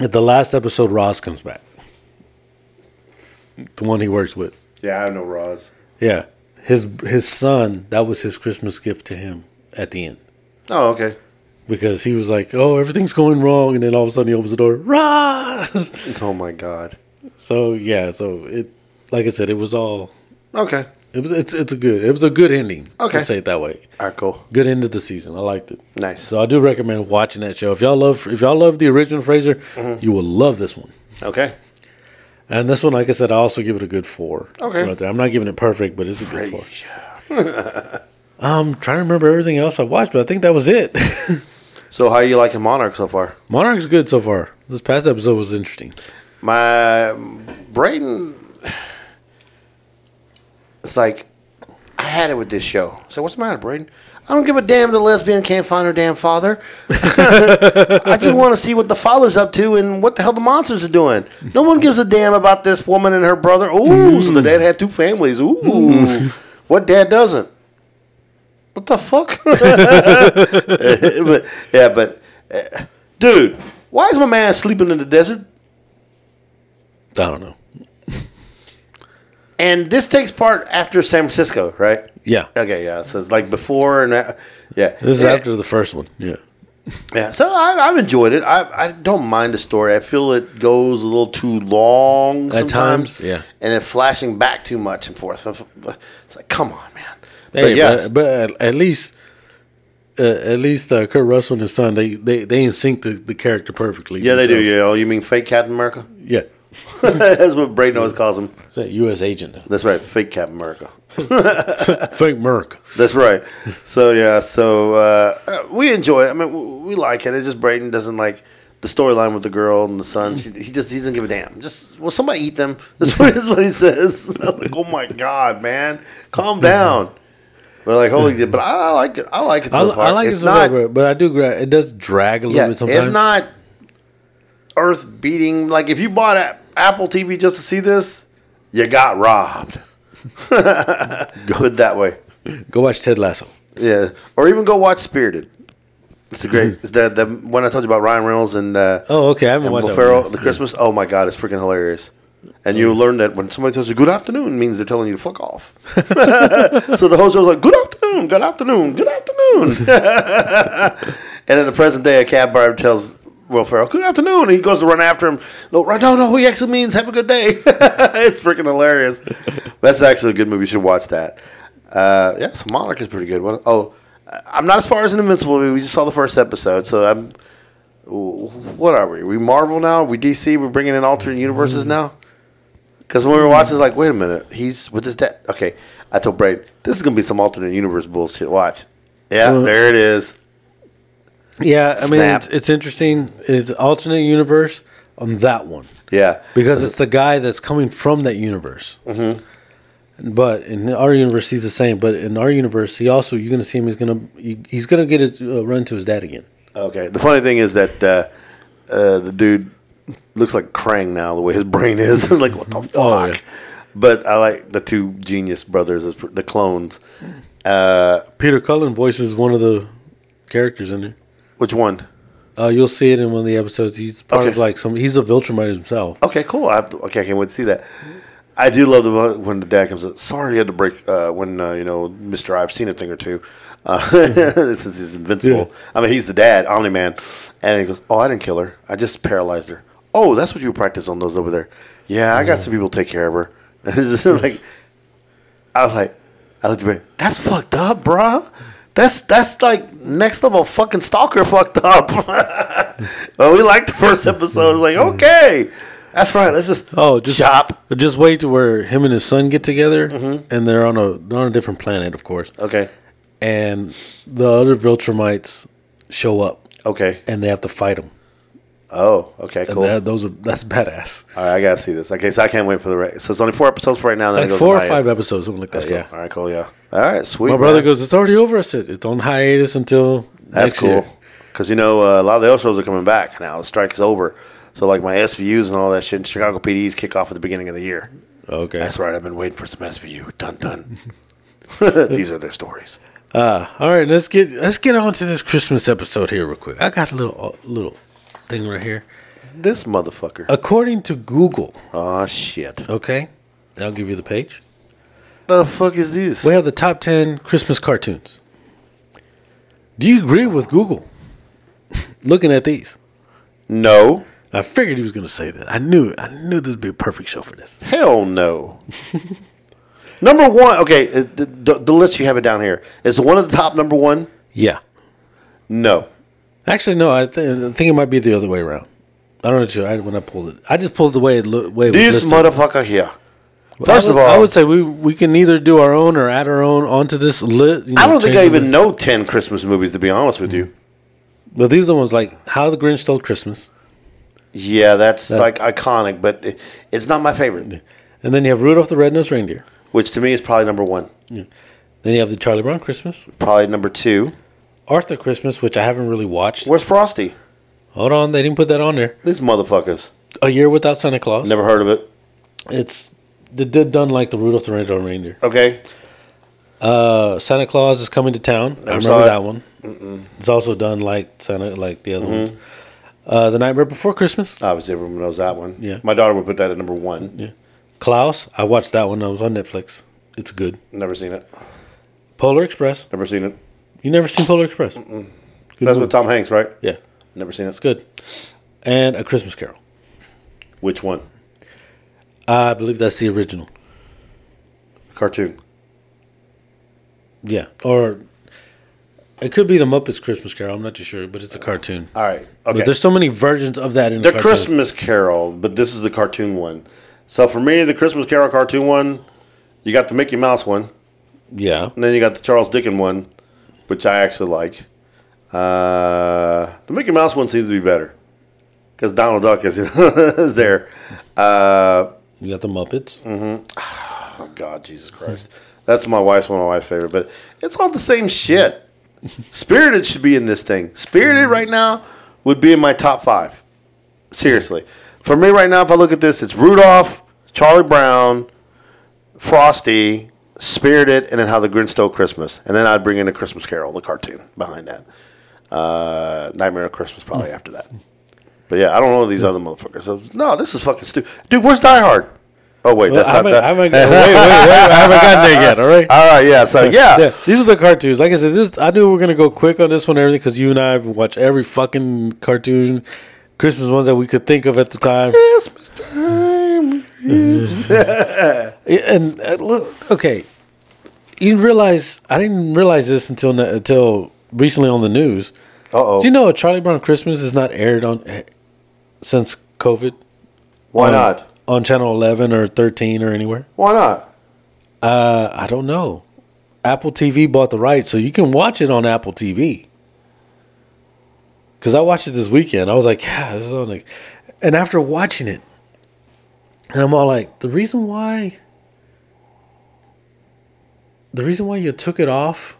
At the last episode, Roz comes back, the one he works with. Yeah, I know Roz. Yeah, his his son. That was his Christmas gift to him at the end Oh, okay. because he was like, "Oh, everything's going wrong," and then all of a sudden he opens the door, Roz. Oh my God. so yeah, so it like I said, it was all Okay. It was it's it's a good it was a good ending. Okay. Say it that way. All right. Cool. Good end of the season. I liked it. Nice. So I do recommend watching that show. If y'all love if y'all love the original Frasier, Mm-hmm. you will love this one. Okay. And this one, like I said, I also give it a good four. Okay. Right there. I'm not giving it perfect, but it's a good four. I'm trying to remember everything else I watched, but I think that was it. So how you liking Monarch so far? Monarch's good so far. This past episode was interesting. My Braden. It's like I had it with this show. So what's the matter, Braden? I don't give a damn the lesbian can't find her damn father. I just want to see what the father's up to and what the hell the monsters are doing. No one gives a damn about this woman and her brother. Ooh, so the mm. dad had two families. Ooh, mm. what dad doesn't? What the fuck? but yeah, but uh, dude, why is my man sleeping in the desert? I don't know. And this takes part after San Francisco, right? Yeah. Okay, yeah. So it's like before and uh, yeah. This is yeah. after the first one. Yeah. Yeah, so I, I've enjoyed it. I, I don't mind the story. I feel it goes a little too long At sometimes. times, yeah. And then flashing back too much and forth. It's like, come on, man. But yeah, but, but at, at least, uh, at least uh, Kurt Russell and his son, they they they in sync the, the character perfectly. yeah, they do. Yeah. Oh, you mean fake Captain America? Yeah. That's what Braden always calls him. That U.S. agent? That's right, fake Captain America. Fake Merc. That's right. So yeah, so uh, uh, we enjoy it. I mean, we like it. It's just Braden doesn't like the storyline with the girl and the son. She, he just he doesn't give a damn. Just will somebody eat them? That's what, that's what he says. I was like, oh my god, man, calm down. But like, holy, but I like it. I like it I, so far. I like it's it, not. not, but I do. gra- It does drag a little yeah, bit sometimes. it's not earth beating. Like if you bought a, Apple TV just to see this, you got robbed. Put it that way. Go watch Ted Lasso. Yeah, or even go watch Spirited. It's a great. It's the the one I told you about Ryan Reynolds and uh, Oh, okay. I haven't watched Will that Ferrell. The Christmas. Oh my god, it's freaking hilarious. And you mm. learn that when somebody says "Good afternoon," it means they're telling you to fuck off. so the whole was like "Good afternoon, good afternoon, good afternoon." and in the present day, a cab driver tells Will Ferrell "Good afternoon," and he goes to run after him. No? No, no, he actually means "Have a good day." it's freaking hilarious. That's actually a good movie. You should watch that. Uh, yeah, so Monarch is pretty good. What, oh, uh, I'm not as far as an Invincible movie. We just saw the first episode, so I'm. What are we? we Marvel now? we DC? We're bringing in alternate universes mm. now? Because when we were watching, it's like, wait a minute, he's with his dad. Okay, I told Braden, this is gonna be some alternate universe bullshit. Watch. Yeah, there it is. Yeah, I mean, Snap. it's, it's interesting. It's alternate universe on that one Yeah, because it's the guy that's coming from that universe. Mm-hmm. But in our universe, he's the same. But in our universe, he also you're gonna see him. He's gonna he, he's gonna get his uh, run to his dad again. Okay. The funny thing is that uh, uh, the dude looks like Krang now, the way his brain is. like, what the fuck? Oh, yeah. But I like the two genius brothers, the clones. Uh, Peter Cullen voices one of the characters in there. which one? Uh, you'll see it in one of the episodes. He's part of like some. He's a Viltrumite himself. Okay, cool. I, okay, I can't wait to see that. I do love the one- when the dad comes up. Sorry, you had to break uh, when uh, you know, Mister. I've seen a thing or two. Uh, this is he's invincible. I mean, he's the dad, Omni Man, and he goes, "Oh, I didn't kill her. I just paralyzed her. Oh, that's what you practice on those over there. Yeah, I got some people take care of her. It's like, I was like, I looked at. That's fucked up, bruh. That's that's like next level fucking stalker fucked up. well, we liked the first episode. I was like, mm-hmm. okay, that's right. Let's just Oh, just chop. Just wait to where him and his son get together, mm-hmm. and they're on a they're on a different planet, of course. Okay, And the other Viltrumites show up, okay. and they have to fight them. Oh, okay, And cool. that, those are that's badass. All right, I gotta see this. Okay, so I can't wait for the rest. So it's only four episodes for right now. Then Like it goes four or five episodes, something like That's that. cool. Yeah. All right, cool. Yeah. All right, sweet. My brother man. goes, "It's already over." I said, "It's on hiatus until That's cool. Because you know uh, a lot of the other shows are coming back now. The strike is over. So like my SVUs and all that shit, Chicago PDs kick off at the beginning of the year. Okay. That's right. I've been waiting for some SVU. Dun dun. These are their stories. Uh, all right, let's get let's get on to this Christmas episode here real quick. I got a little uh, little thing right here. This motherfucker. According to Google, Oh shit. okay, I'll give you the page. The fuck is this? We have the top 10 Christmas cartoons. Do you agree with Google? Looking at these. No. I figured he was going to say that. I knew it. I knew this would be a perfect show for this. Hell no. number one. Okay, uh, the, the, the list you have it down here is the one at the top. Number one. Yeah. No. Actually, no, I, th- I think it might be the other way around. I don't know I, when I pulled it. I just pulled the way it, lo- way it This was listed. motherfucker here. First would- of all, I would say we we can either do our own or add our own onto this list. I don't think I even know ten Christmas movies to be honest with you. But these are the ones like How the Grinch Stole Christmas. Yeah, that's like iconic, but it, it's not my favorite. And then you have Rudolph the Red-Nosed Reindeer. Which to me is probably number one. Then you have the Charlie Brown Christmas, Probably number two. Arthur Christmas, which I haven't really watched. Where's Frosty? Hold on, they didn't put that on there. These motherfuckers. A Year Without Santa Claus. Never heard of it. It's they did done like the Rudolph the Red-Nosed Reindeer. Okay. Uh, Santa Claus is coming to town. I saw remember that one. It's also done like Santa, like the other Mm-hmm. ones. Uh, the Nightmare Before Christmas. Obviously, everyone knows that one. Yeah. My daughter would put that at number one. Yeah. Klaus. I watched that one. I was on Netflix. It's good. Never seen it. Polar Express. Never seen it. You never seen Polar Express? That's with Tom Hanks, right? Yeah, Never seen it. it's good. And A Christmas Carol. Which one? I believe that's the original. Cartoon. Yeah, or it could be the Muppets Christmas Carol. I'm not too sure, but it's a cartoon. All right. Okay. But there's so many versions of that in the, The cartoon. Christmas Carol, but this is the cartoon one. So for me, the Christmas Carol cartoon one, you got the Mickey Mouse one, Yeah, and then you got the Charles Dickens one, which I actually like. Uh, the Mickey Mouse one seems to be better because Donald Duck is is there. Uh, you got the Muppets. oh God, Jesus Christ, that's my wife's one of my wife's favorite, but it's all the same shit. Spirited should be in this thing. Spirited right now would be in my top five. Seriously, for me right now, if I look at this, it's Rudolph, Charlie Brown, Frosty, Spirited, and then How the Grinch Stole Christmas, and then I'd bring in a Christmas Carol, the cartoon behind that. Uh, Nightmare of Christmas probably after that. But yeah, I don't know these other motherfuckers. No, this is fucking stupid, dude. Where's Die Hard? Oh wait, that's not that. I haven't, wait, wait, wait, I haven't gotten there yet. All right. All right, yeah. So yeah, Yeah, these are the cartoons. Like I said, this I knew we were gonna go quick on this one, and everything, because you and I have watched every fucking cartoon, Christmas ones that we could think of at the time. Christmas time. And uh, look, okay, you realize I didn't realize this until until recently on the news. Uh oh. Do you know a Charlie Brown Christmas is not aired on eh, since COVID Why on- not? on channel eleven or thirteen or anywhere? Why not? Uh, I don't know. Apple TV bought the rights, so you can watch it on Apple TV. Because I watched it this weekend, I was like, yeah, this is on like, and after watching it, and I'm all like, the reason why, the reason why you took it off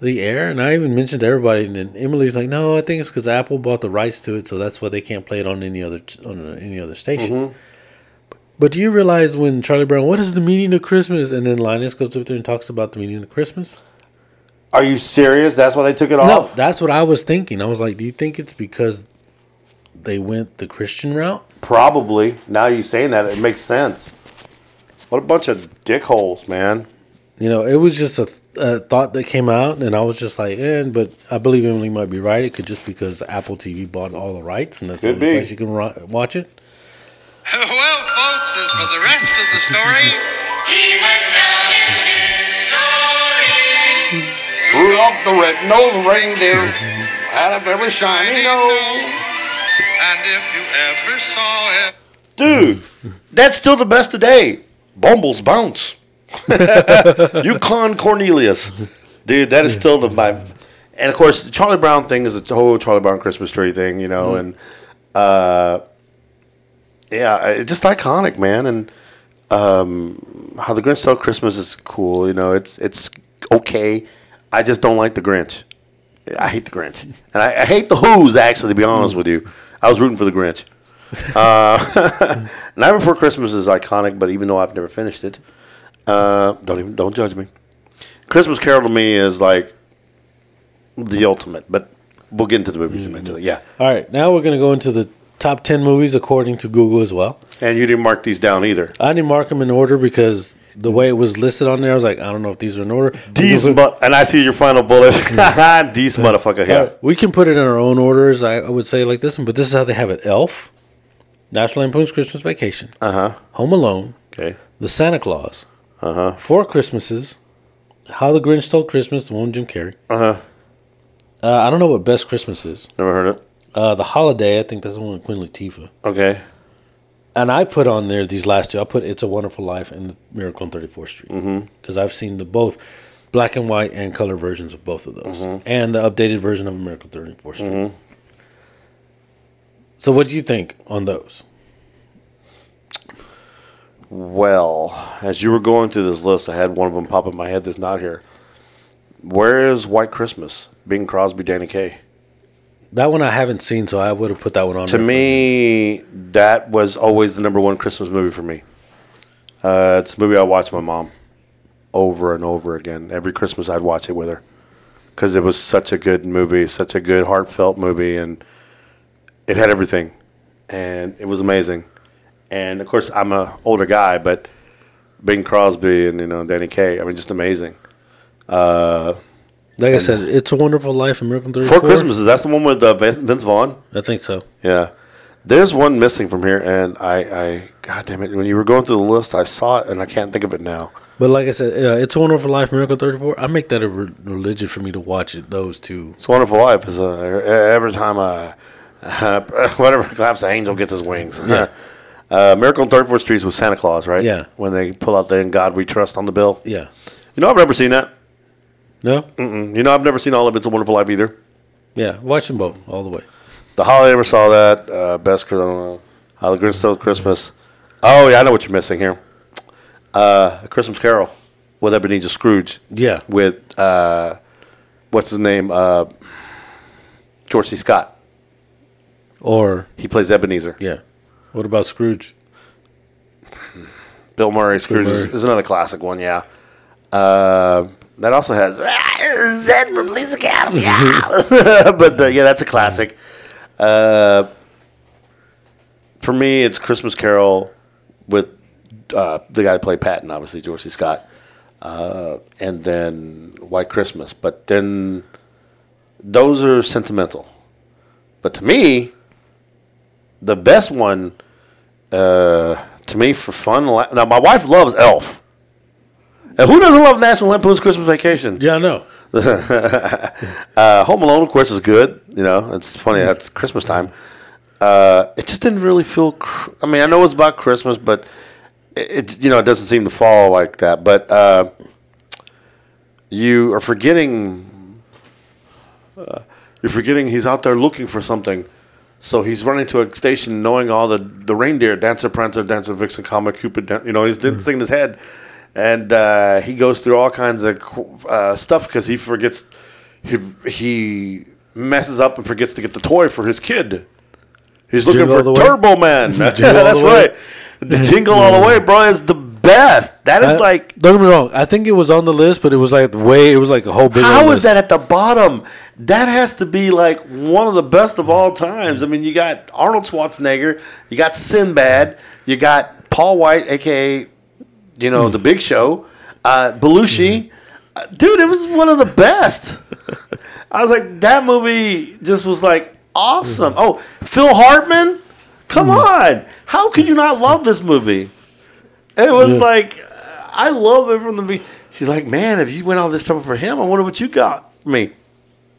the air, and I even mentioned to everybody, and then Emily's like, no, I think it's because Apple bought the rights to it, so that's why they can't play it on any other on uh, any other station. Mm-hmm. But do you realize when Charlie Brown, what is the meaning of Christmas? And then Linus goes up there and talks about the meaning of Christmas. Are you serious? That's why they took it No, off. that's what I was thinking. I was like, do you think it's because they went the Christian route? Probably. Now you saying that, it makes sense. What a bunch of dickholes, man. You know, it was just a, a thought that came out, and I was just like, eh, but I believe Emily might be right. It could just because Apple TV bought all the rights, and that's Could the only be. place you can ri- watch it. Well, folks, as for the rest of the story, he went down in history. Rudolph the red-nosed reindeer had a very shiny nose, and if you ever saw it. Dude, that's still the best today. Bumbles bounce. Yukon Cornelius. Dude, that is still the my and of course the Charlie Brown thing is a whole Charlie Brown Christmas tree thing, you know, and uh yeah, it's just iconic, man. And um how the Grinch stole Christmas is cool, you know, it's it's okay. I just don't like the Grinch. I hate the Grinch. And I, I hate the Who's actually, to be honest with you. I was rooting for the Grinch. Uh, Night Before Christmas is iconic, but even though I've never finished it, uh, don't even don't judge me. Christmas Carol to me is like the ultimate, but we'll get into the movies eventually. Yeah, All right, now we're going to go into the top 10 movies according to Google as well. and you didn't mark these down either. I didn't mark them in order because the way it was listed on there, I was like, I don't know if these are in order. These, but and I see your final bullet. These motherfucker. Yeah. we can put it in our own orders. I, I would say like this one, but this is how they have it: Elf, National Lampoon's Christmas Vacation, Uh huh. Home Alone, Okay. The Santa Claus, Uh huh. Four Christmases, How the Grinch Stole Christmas, the one with Jim Carrey. Uh huh. Uh, I don't know what Best Christmas is. Never heard it. Uh, the Holiday, I think that's the one with Queen Latifah. Okay. And I put on there these last two. I put "It's a Wonderful Life" and "Miracle on 34th Street" Mm-hmm. because I've seen the both black and white and color versions of both of those, Mm-hmm. and the updated version of "Miracle on 34th Street." So, what do you think on those? Well, as you were going through this list, I had one of them pop in my head that's not here. Where is White Christmas? Bing Crosby, Danny Kaye. That one I haven't seen, so I would have put that one on. To me, that was always the number one Christmas movie for me. Uh, it's a movie I watched my mom over and over again. Every Christmas, I'd watch it with her because it was such a good movie, such a good heartfelt movie, and it had everything, and it was amazing. And of course, I'm a older guy, but Bing Crosby and you know Danny Kaye, I mean, just amazing. Like I said, it's a Wonderful Life, American Thirty Four Christmases. That's the one with uh, Vince Vince Vaughn. I think so. Yeah. There's one missing from here, and I, I, God damn it! When you were going through the list, I saw it, and I can't think of it now. But like I said, uh, it's a Wonderful Life, Miracle Thirty Four. I make that a re- religion for me to watch it. Those two. It's a Wonderful Life. Is uh, every time I, whatever claps, the angel gets his wings. Yeah. uh, Miracle on 34th Street was Santa Claus, right? Yeah. When they pull out the "In God We Trust" on the bill. Yeah. You know, I've never seen that. No. Mm, You know, I've never seen all of "It's a Wonderful Life" either. Yeah. Watch them both all the way. The Holiday never saw that. Uh, best, I don't know. How the Grinch Stole Christmas. Oh yeah, I know what you're missing here. Uh, A Christmas Carol with Ebenezer Scrooge. Yeah. with uh, what's his name? Uh, George C. Scott. Or He plays Ebenezer. yeah. What about Scrooge? Bill Murray. Scrooge is, Murray. is another classic one. Yeah. Uh, that also has Zed from Police Academy. Yeah. but uh, yeah, that's a classic. Uh, for me, it's Christmas Carol with uh, the guy who played Patton, obviously George C. Scott, uh, and then White Christmas. But then those are sentimental. But to me, the best one, uh, to me for fun. Now my wife loves Elf. And who doesn't love National Lampoon's Christmas Vacation? Yeah, I know. Uh, Home Alone, of course, is good. You know, it's funny. That's Christmas time. Uh, it just didn't really feel. Cr- I mean, I know it's about Christmas, but it, it's you know it doesn't seem to fall like that. But uh, you are forgetting. Uh, you're forgetting he's out there looking for something. So he's running to a station, knowing all the, the reindeer, Dancer, Prancer, Dancer, Vixen, Comet, Cupid. Dan- You know, he's Mm-hmm. singing his head, and uh, he goes through all kinds of uh, stuff because he forgets. He, he messes up and forgets to get the toy for his kid. He's looking Jingle for All the Way? Turbo Man. That's right. The Jingle All the Way, bro, is the best. That is I- like Don't get me wrong. I think it was on the list, but it was like the way. It was like a whole big. How is list. that at the bottom? That has to be like one of the best of all times. I mean, you got Arnold Schwarzenegger, you got Sinbad, you got Paul Wight, aka you know the Big Show, uh, Belushi. Uh, dude, it was one of the best. I was like, that movie just was like awesome. Oh, Phil Hartman, come on! How could you not love this movie? It was like I love it from the beginning. She's like, man, if you went all this trouble for him, I wonder what you got for me.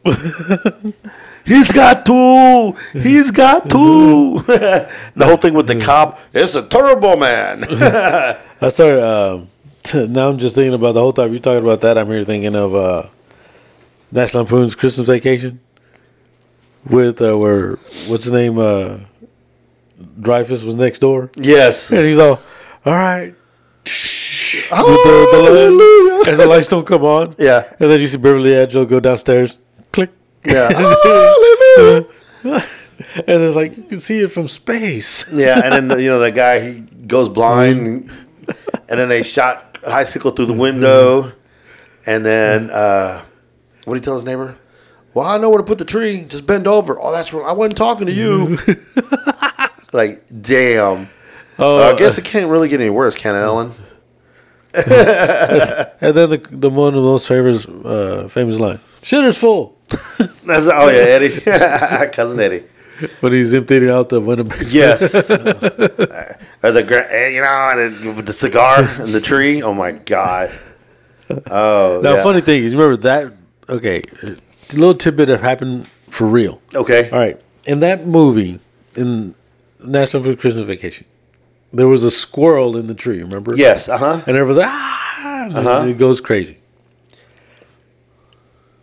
He's got two. He's got two. the whole thing with the cop. It's a Turbo Man. I started. Um, now I'm just thinking about the whole time you're talking about that. I'm here thinking of uh, National Lampoon's Christmas Vacation with uh, where what's his name? Uh, Dreyfus was next door, yes. and he's all, "All right." Hallelujah. and the lights don't come on. Yeah. And then you see Beverly D'Angelo go downstairs. Yeah. And it's like you can see it from space. Yeah, and then the, you know the guy he goes blind, and then they shot a bicycle through the window, and then uh, what did he tell his neighbor? Well, I know where to put the tree. Just bend over. Oh, that's wrong. I wasn't talking to you. like, damn. Oh, Uh, I guess it can't really get any worse, can it, Ellen? and then the the one of the most famous uh, famous line: "Shitter's full." That's oh yeah, Eddie, cousin Eddie. When he's emptying out the Winnebago. Yes. or the eh, you know, with the cigar and the tree. Oh my god. Oh. Now, yeah. funny thing is, you remember that? Okay, a little tidbit that happened for real. Okay. All right, in that movie, in National Christmas Vacation, there was a squirrel in the tree. Remember? Yes. Uh huh. And everyone's like, ah, and Uh-huh. it goes crazy.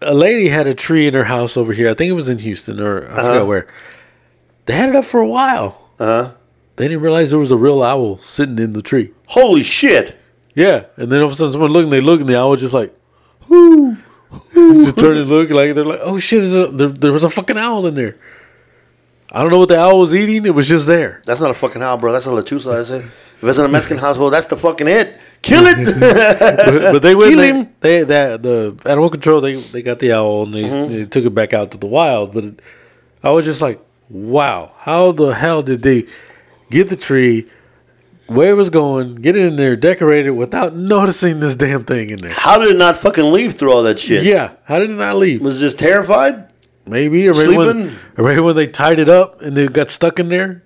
A lady had a tree in her house over here. I think it was in Houston or I Uh-huh. forgot where. They had it up for a while. Uh huh. they didn't realize there was a real owl sitting in the tree. Holy shit! Yeah, and then all of a sudden someone looked and they look and the owl was just like, whoo, just turn and look like they're like, oh shit, a, there, there was a fucking owl in there. I don't know what the owl was eating. It was just there. That's not a fucking owl, bro. That's a lechuza. I say. If it's in a Mexican household, that's the fucking it. Kill it. But, but they went. Kill They, him. they that the animal control. They they got the owl and they, mm-hmm. they took it back out to the wild. But it, I was just like, wow, how the hell did they get the tree? Where it was going, get it in there, decorate it without noticing this damn thing in there. How did it not fucking leave through all that shit? Yeah, how did it not leave? Was it just terrified? Maybe or maybe when, or maybe when they tied it up and they got stuck in there.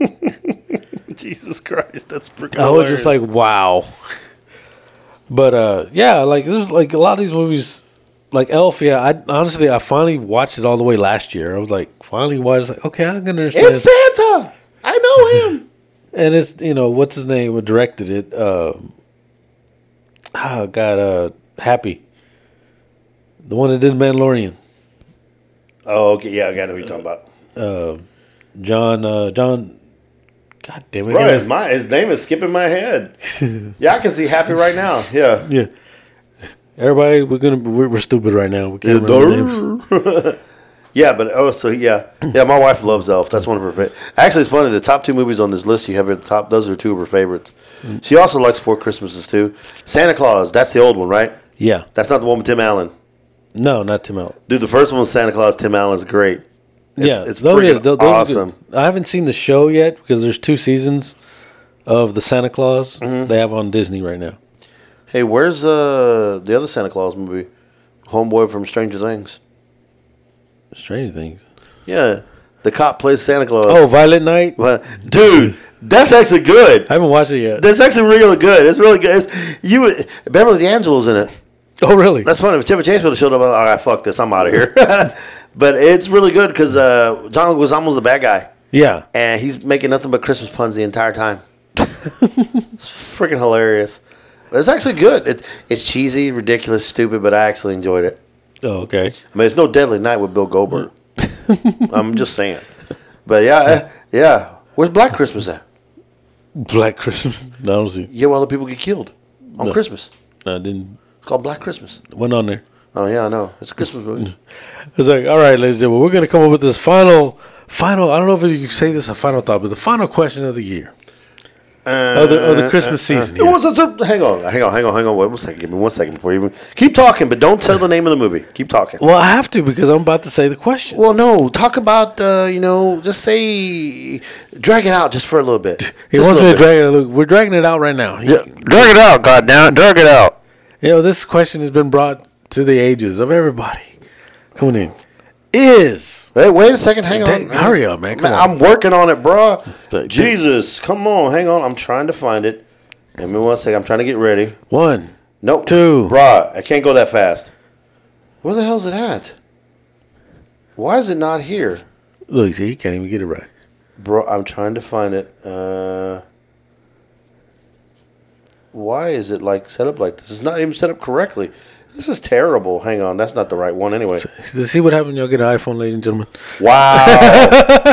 Jesus Christ, that's freaking. I was just like, wow. But uh, yeah, like there's like a lot of these movies, like Elf. Yeah, I honestly I finally watched it all the way last year. I was like, finally watched. Like, okay, I can understand. it's Santa. I know him. and it's you know what's his name who directed it. Uh, oh God, uh, Happy, the one that did Mandalorian. Oh, okay. Yeah, I got know what you're talking about. John, uh, John. God damn it! Bro, his, my, his name is skipping my head. yeah, I can see Happy right now. Yeah. Yeah. Everybody, we're gonna we're, we're stupid right now. We can't remember names. Yeah, but oh, so yeah, yeah. My wife loves Elf. That's one of her favorite. Actually, it's funny. The top two movies on this list you have at the top. Those are two of her favorites. She also likes Four Christmases too. Santa Claus. That's the old one, right? Yeah. That's not the one with Tim Allen. No, not Tim Allen. Dude, the first one with Santa Claus. Tim Allen's great. It's, yeah, it's those- freaking tho- those awesome. I haven't seen the show yet because there's two seasons of the Santa Claus Mm-hmm. they have on Disney right now. Hey, where's uh, the other Santa Claus movie? Homeboy from Stranger Things. Stranger things. Yeah, the cop plays Santa Claus. Oh, Violent Night. Dude, that's actually good. I haven't watched it yet. That's actually really good. It's really good. It's, you Beverly D'Angelo's in it. Oh, really? That's funny. If Timothy Chase would have showed up, all right, fuck this, I'm out of here. but it's really good because uh, John Leguizamo's the bad guy, yeah. and he's making nothing but Christmas puns the entire time. it's freaking hilarious. But it's actually good. It, it's cheesy, ridiculous, stupid, but I actually enjoyed it. Oh, okay. I mean, it's no Deadly Night with Bill Goldberg. I'm just saying. But yeah, uh, yeah. Where's Black Christmas at? Black Christmas. No, I don't see. Yeah, well, other people get killed on. Christmas. No, I didn't. Called Black Christmas. Went on there. Oh yeah, I know. It's a Christmas movie. It's like, all right, ladies and gentlemen, we're gonna come up with this final, final. I don't know if you can say this a final thought, but the final question of the year, of, the, of the uh, Christmas uh, uh, season. It here. was a- a- hang on, hang on, hang on, hang on. Wait one second. Give me one second before you even keep talking, but don't tell the name of the movie. Keep talking. Well, I have to because I'm about to say the question. Well, no, talk about uh, you know, just say, drag it out just for a little bit. He Just wants me to drag it. We're dragging it out right now. Yeah, drag it out, goddamn, drag it out. You know, this question has been brought to the ages of everybody coming in. Is Hey, wait a second. Hang on. Hurry up, man. Come Man, on. I'm working on it, bro. like- Jesus, come on, hang on. I'm trying to find it. Give me one second. I'm trying to get ready. one? Nope. Two. bro. I can't go that fast. Where the hell's it at? Why is it not here? Look, see, he can't even get it right. Bro, I'm trying to find it. Uh, why is it like set up like this? It's not even set up correctly. This is terrible. Hang on, that's not the right one anyway. See what happened? Y'all get an iPhone, ladies and gentlemen. Wow.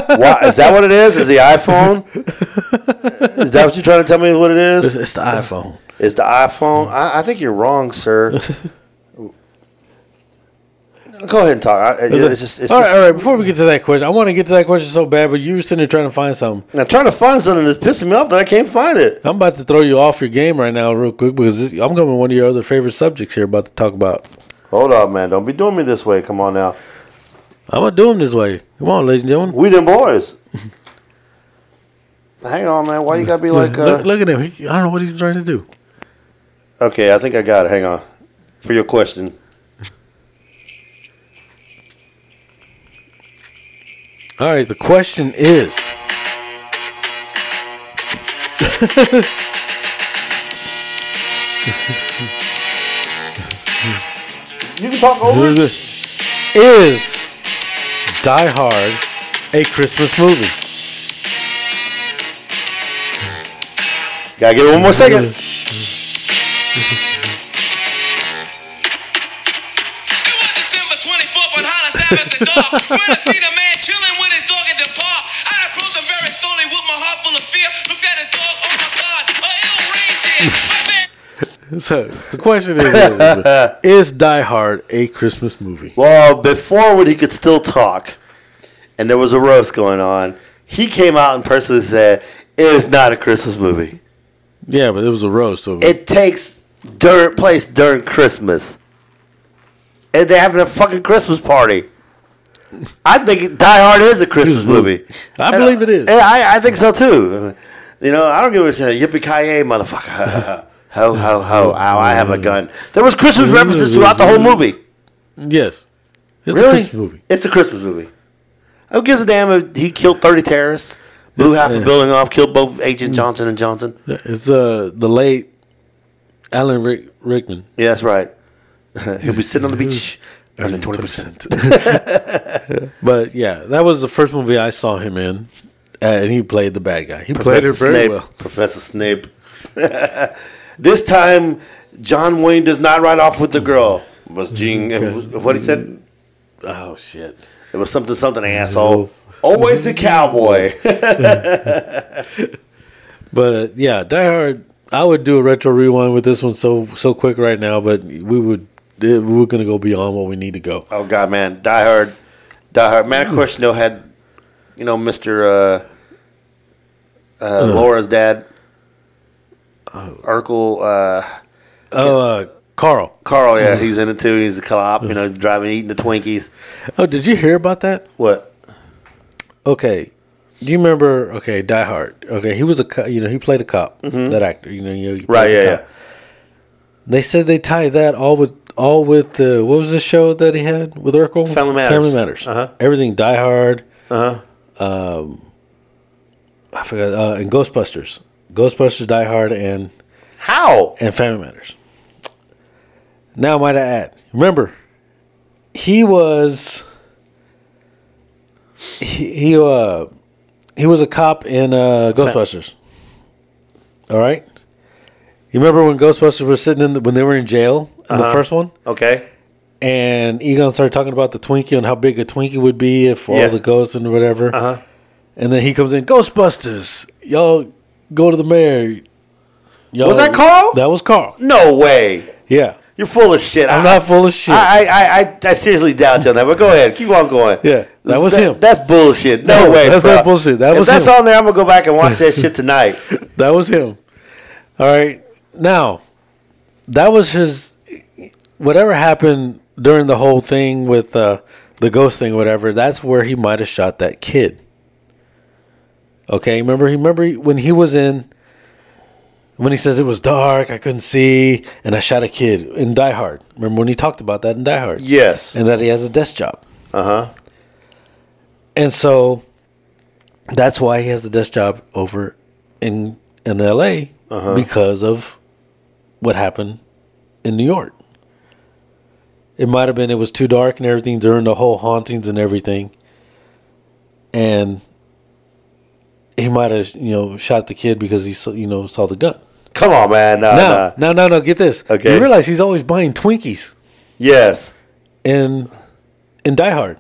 wow. Is that what it is? Is the iPhone? Is that what you're trying to tell me what it It's, it's the iPhone. It's the iPhone? I, I think you're wrong, sir. Go ahead and talk. I, it's just, it's all just, right, all right. Before we get to that question, I want to get to that question so bad, but you were sitting there trying to find something. I'm trying to find something that's pissing me off that I can't find it. I'm about to throw you off your game right now, real quick, because this, I'm coming to one of your other favorite subjects here. About to talk about. Hold up, man. Don't be doing me this way. Come on now. I'm gonna do them this way. Come on, ladies and gentlemen. We them boys. Hang on, man. Why you gotta be like? Uh, look, look at him. He, I don't know what he's trying to do. okay, I think I got it. Hang on. For your question. All right. The question is. You can talk over it. Is Die Hard a Christmas movie? Gotta give it one more second. So the question is: Is Die Hard a Christmas movie? Well, before when he could still talk, and there was a roast going on, he came out and personally said, "It is not a Christmas movie. Yeah, but it was a roast. So It takes during place during Christmas, and they're having a fucking Christmas party." I think Die Hard is a Christmas movie. I believe it is. Yeah, I, I think so too. You know, I don't give a shit. Yippee ki yay, motherfucker! ho ho ho! Ow! I have a gun. There was Christmas references throughout the whole movie. yes, it's a Christmas movie. It's a Christmas movie. Who gives a damn if he killed thirty terrorists, blew It's, half uh, a building off, killed both Agent Johnson and Johnson? It's uh the late Alan Rick- Rickman. Yeah, that's right. He'll be sitting on the beach earning twenty percent. But yeah, that was the first movie I saw him in, uh, and he played the bad guy. He played it very Snape. well. Professor Snape. This time, John Wayne does not ride off with the girl. Was Gene? What he said? Oh shit! It was something something asshole. Always the cowboy. But uh, yeah, Die Hard. I would do a retro rewind with this one so so quick right now, but we would we we're gonna go beyond what we need to go. Oh God, man, Die Hard, Die Hard. Man, of course, you know had, you know, Mister uh, uh, Laura's dad, Urkel, uh, Oh, uh, Carl. Carl. Yeah, he's in it too. He's a cop. You know, he's driving, eating the Twinkies. Oh, did you hear about that? What? Okay. Do you remember? Okay, Die Hard. Okay, he was a co- you know he played a cop. That actor, you know, you Mm-hmm. Right? Yeah, yeah. They said they tied that all with all with uh, what was the show that he had with Urkel? Family Matters. Family Matters. Uh-huh. Everything Die Hard. Uh huh. Um, I forgot. Uh, and Ghostbusters. Ghostbusters, Die Hard, and How? and Family Matters. Now, might I add? Remember, he was he, he uh he was a cop in uh, Ghostbusters. All right. You remember when Ghostbusters were sitting in the, when they were in jail in the Uh-huh. first one, Okay. and Egon started talking about the Twinkie and how big a Twinkie would be if Yeah. all the ghosts and whatever. Uh huh. And then he comes in, Ghostbusters, y'all go to the mayor. Y'all, Was that Carl? That was Carl. No way. Yeah. You're full of shit. I'm I- not full of shit. I, I, I, I seriously doubt you on that, but go ahead. Keep on going. Yeah, that was him. That's bullshit. No, No, way. that's bro. not bullshit. That if was that's him. on there, I'm going to go back and watch that shit tonight. That was him. All right. Now, that was his. Whatever happened during the whole thing with uh, the ghost thing, whatever. That's where he might have shot that kid. Okay, remember? Remember when he was in. When he says it was dark, I couldn't see, and I shot a kid in Die Hard. Remember when he talked about that in Die Hard? Yes. And that he has a desk job. Uh huh. And so that's why he has a desk job over in in LA Uh-huh. because of what happened in New York. It might have been it was too dark and everything during the whole hauntings and everything. And he might have, you know, shot the kid because he saw, you know, saw the gun. Come on, man. No, No, no. no, no. Get this. Okay. You realize he's always buying Twinkies Yes. in in Die Hard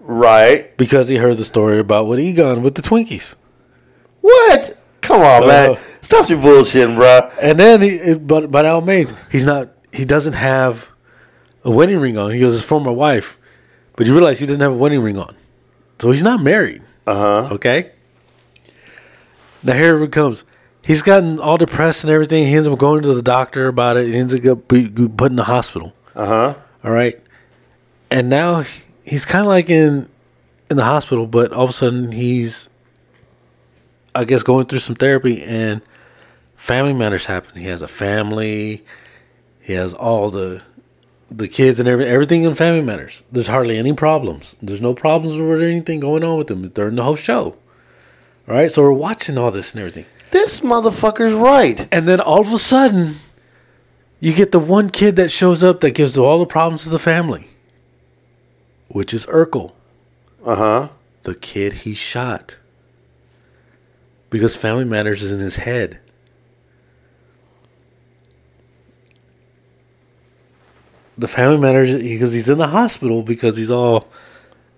Right. because he heard the story about what Egon with the Twinkies. What? Come on, man. Uh, Stop your bullshitting, bro. And then, he, but by all means, he's not. He doesn't have a wedding ring on. He has his former wife, but you realize he doesn't have a wedding ring on, so he's not married. Uh huh. Okay. Now here it comes. He's gotten all depressed and everything. He ends up going to the doctor about it. He ends up put in the hospital. Uh huh. All right, and now he's kind of like in in the hospital, but all of a sudden he's, I guess, going through some therapy and family matters happen. He has a family. He has all the the kids and every, everything in family matters. There's hardly any problems. There's no problems or anything going on with him during the whole show. Right, so we're watching all this and everything. This motherfucker's right. And then all of a sudden, you get the one kid that shows up that gives all the problems to the family, which is Urkel, Uh huh. the kid he shot. Because Family Matters is in his head. The Family Matters, because he's in the hospital because he's all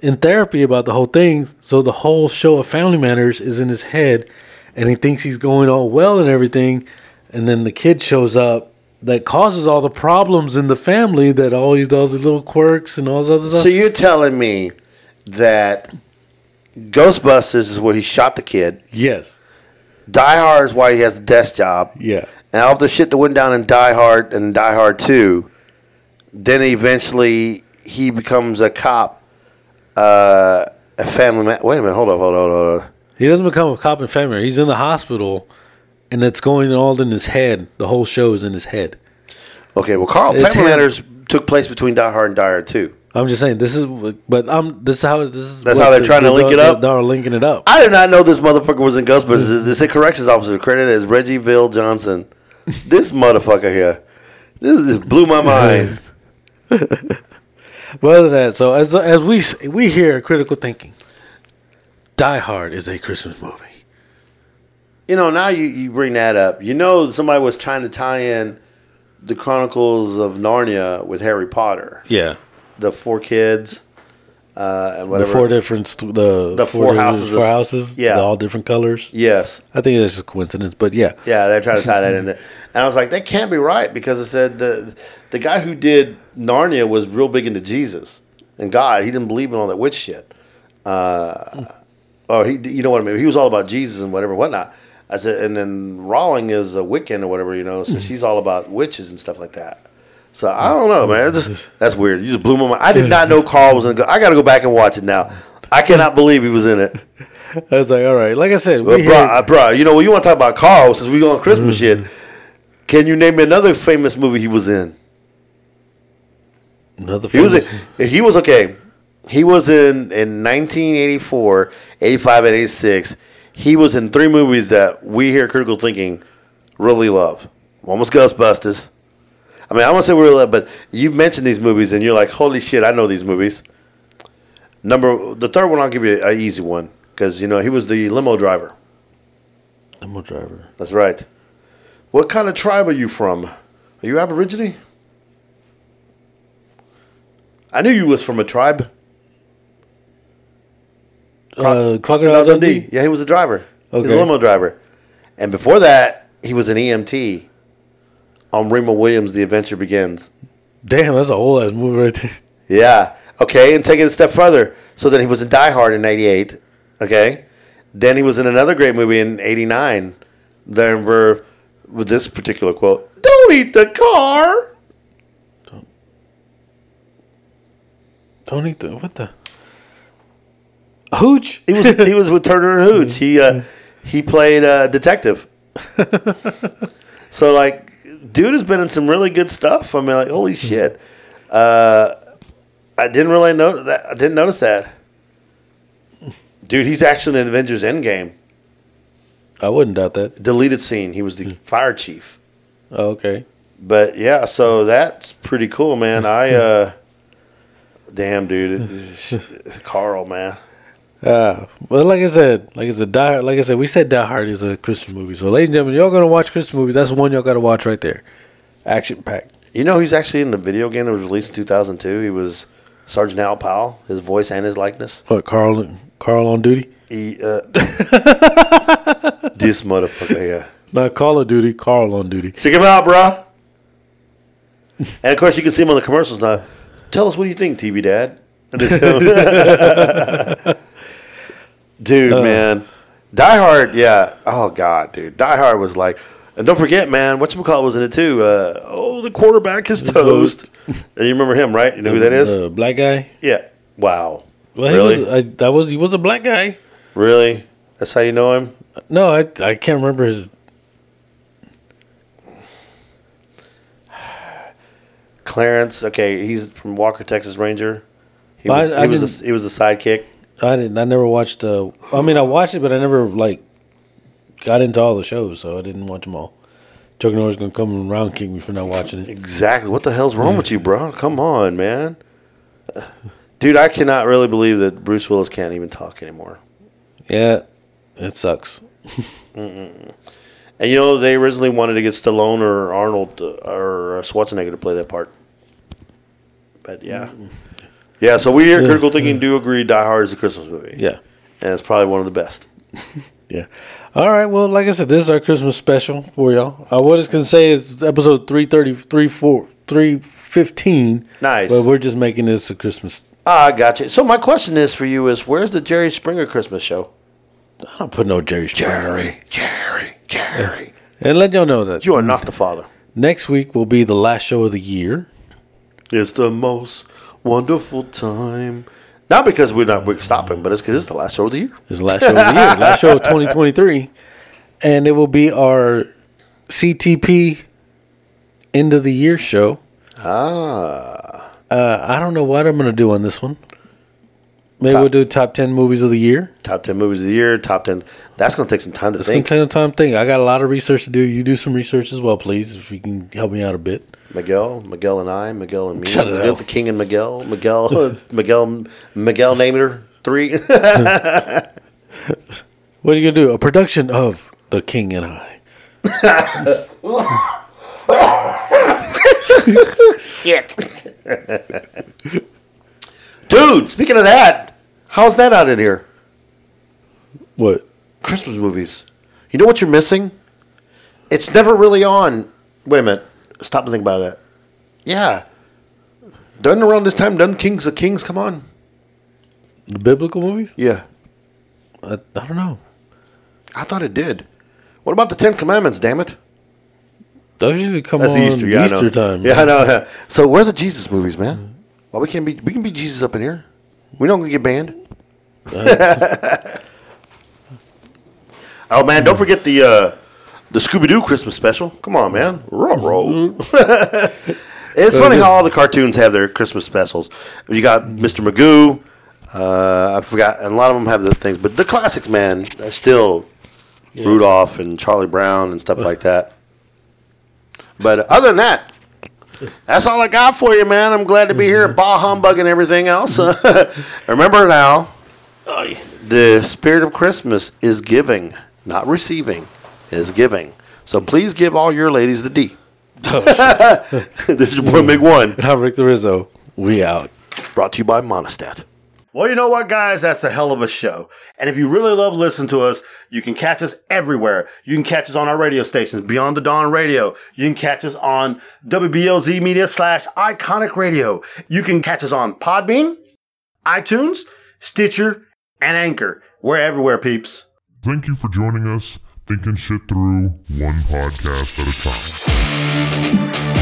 in therapy about the whole thing. So the whole show of Family Matters is in his head, and he thinks he's going all well and everything. And then the kid shows up that causes all the problems in the family that always does the little quirks and all this other stuff. So you're telling me that Ghostbusters is where he shot the kid. yes. Die Hard is why he has the desk job. Yeah. And all the shit that went down in Die Hard and Die Hard 2, then eventually he becomes a cop, uh, a family man. Wait a minute, hold up, hold on, hold on. He doesn't become a cop in family. He's in the hospital and it's going all in his head. The whole show is in his head. Okay, well, Carl, It's Family him. Matters took place between Die Hard and Die Hard 2. I'm just saying this is, but I'm this is how this is. That's how they're the- trying to the- link it up? They're linking it up. I did not know this motherfucker was in Ghostbusters. This is corrections officer credited as Reggie VelJohnson. This motherfucker here. This, this blew my mind. But other than that, so as as we we hear critical thinking, Die Hard is a Christmas movie. You know, now you, you bring that up. You know, somebody was trying to tie in the Chronicles of Narnia with Harry Potter. Yeah, The four kids uh, and whatever. the four different st- the The four different- houses four houses, yeah. all different colors. Yes. I think it's just a coincidence, but yeah, Yeah, they're trying to tie that in there. And I was like, that can't be right because it said the the guy who did Narnia was real big into Jesus and God. He didn't believe in all that witch shit. Uh, or he, you know what I mean? He was all about Jesus and whatever, whatnot. I said, and then Rowling is a Wiccan or whatever, you know, so she's all about witches and stuff like that. So I don't know, man. Just, that's weird. You just blew my mind. I did not know Carl was in. Go- I got to go back and watch it now. I cannot believe he was in it. I was like, all right, like I said, we bro, uh, bro, you know, when you want to talk about Carl, since we go on Christmas shit, can you name me another famous movie he was in? Another. He was in, he was okay. He was in in 1984, 85, and 86. He was in three movies that we here at Critical Thinking really love. One was Ghostbusters. I mean, I won't say we really love, but you mentioned these movies and you're like, holy shit, I know these movies. Number the third one, I'll give you an easy one because you know he was the limo driver. limo driver. That's right. What kind of tribe are you from? Are you Aborigine? I knew you was from a tribe. Uh, Crocodile Dundee. Yeah, he was a driver. He was a Okay. limo driver. And before that, he was an EMT on Remo Williams' The Adventure Begins. Damn, that's a whole ass movie right there. Yeah. Okay, and take it a step further. So then he was in Die Hard in 98. Okay. Then he was in another great movie in 89. Then we're with this particular quote Don't eat the car. Don't eat the what the hooch. He was he was with Turner and Hooch. He uh, he played uh, detective. so like, dude has been in some really good stuff. I mean, like, holy shit. Uh, I didn't really know that. I didn't notice that. Dude, he's actually in Avengers Endgame. I wouldn't doubt that. Deleted scene. He was the fire chief. Oh, okay. But yeah, so that's pretty cool, man. I uh, damn, dude, Carl, man. Uh, well, like I said, like I said, Die Hard, like I said, we said Die Hard is a Christmas movie. So, ladies and gentlemen, y'all gonna watch Christmas movies. That's one y'all gotta watch right there. Action packed. You know, he's actually in the video game that was released in 2002. He was Sergeant Al Powell, his voice and his likeness. What Carl? Carl on duty? He, uh, this motherfucker Yeah. Not Call of Duty. Carl on duty. Check him out, bruh. And of course, you can see him on the commercials now. Tell us what you think, TV Dad. And it's him. dude, man. Die Hard, yeah. Oh, God, dude. Die Hard was like, and don't forget, man, whatchamacallit was in it too. Uh, oh, the quarterback is toast. and you remember him, right? You know who that is? The black guy. Yeah. Wow. Well, really? he was, I, that was he was a black guy. really? That's how you know him? No, I I can't remember his. Clarence. Okay, he's from Walker, Texas Ranger. He was, I- I he, was a, he was a sidekick. I didn't. I never watched. Uh, I mean, I watched it, but I never like got into all the shows, so I didn't watch them all. Chuck Norris gonna come and round kick me for not watching it. Exactly. What the hell's wrong with you, bro? Come on, man. Dude, I cannot really believe that Bruce Willis can't even talk anymore. Yeah, it sucks. And you know, they originally wanted to get Stallone or Arnold uh, or Schwarzenegger to play that part. But yeah. Yeah, so we here at Critical Thinking do agree Die Hard is a Christmas movie. Yeah, And it's probably one of the best. Yeah. All right. Well, like I said, this is our Christmas special for y'all. Uh, what it's gonna say is episode 333, 4, 315. Nice. But we're just making this a Christmas. Ah, I got you. So my question is for you is where's the Jerry Springer Christmas show? I don't put no Jerry Springer. Jerry, Jerry. And let y'all know that You are not the father. next week will be the last show of the year. It's the most wonderful time. Not because we're not we're stopping, but it's because it's the last show of the year. It's the last show of the year, last show of 2023, and it will be our CTP end of the year show. Ah. Uh, I don't know what I'm gonna do on this one. Maybe Top- we'll do top ten movies of the year. Top ten movies of the year, top ten. That's gonna take some time to It's gonna think. take some time to think. I got a lot of research to do. You do some research as well, please, if you can help me out a bit. Miguel, Miguel and I, Miguel and me, Shut it Miguel up. the King and Miguel, Miguel, Miguel, Miguel Namer three. What are you gonna do? A production of The King and I. Shit. Dude, speaking of that, how's that out in here? What? Christmas movies. You know what you're missing? It's never really on. Wait a minute. Stop and think about that. Yeah. Doesn't around this time, doesn't Kings of Kings come on? The biblical movies? Yeah. I, I don't know. I thought it did. What about the Ten Commandments, damn it? Those usually come That's on Easter, yeah, Easter time. Yeah, I know. So where are the Jesus movies, man? Why we can't be we can be Jesus up in here. We don't gonna get banned. oh man, don't forget the uh the Scooby Doo Christmas special. Come on, man. Ruh-roh. it's funny how all the cartoons have their Christmas specials. You got Mr. Magoo. Uh, I forgot, and a lot of them have the things, but the classics, man, are still Rudolph and Charlie Brown and stuff like that. But other than that, that's all I got for you, man. I'm glad to be here at Bah Humbug and everything else. Remember now, the spirit of Christmas is giving, not receiving, is giving. So please give all your ladies the D. Oh, this is your boy Big One, I'm Rick the Rizzo. We out. brought to you by Monistat. Well, you know what, guys? That's a hell of a show. And if you really love listening to us, you can catch us everywhere. You can catch us on our radio stations, Beyond the Dawn Radio. You can catch us on WBLZ Media slash Iconic Radio. You can catch us on Podbean, iTunes, Stitcher, and Anchor. We're everywhere, peeps. Thank you for joining us, thinking shit through one podcast at a time.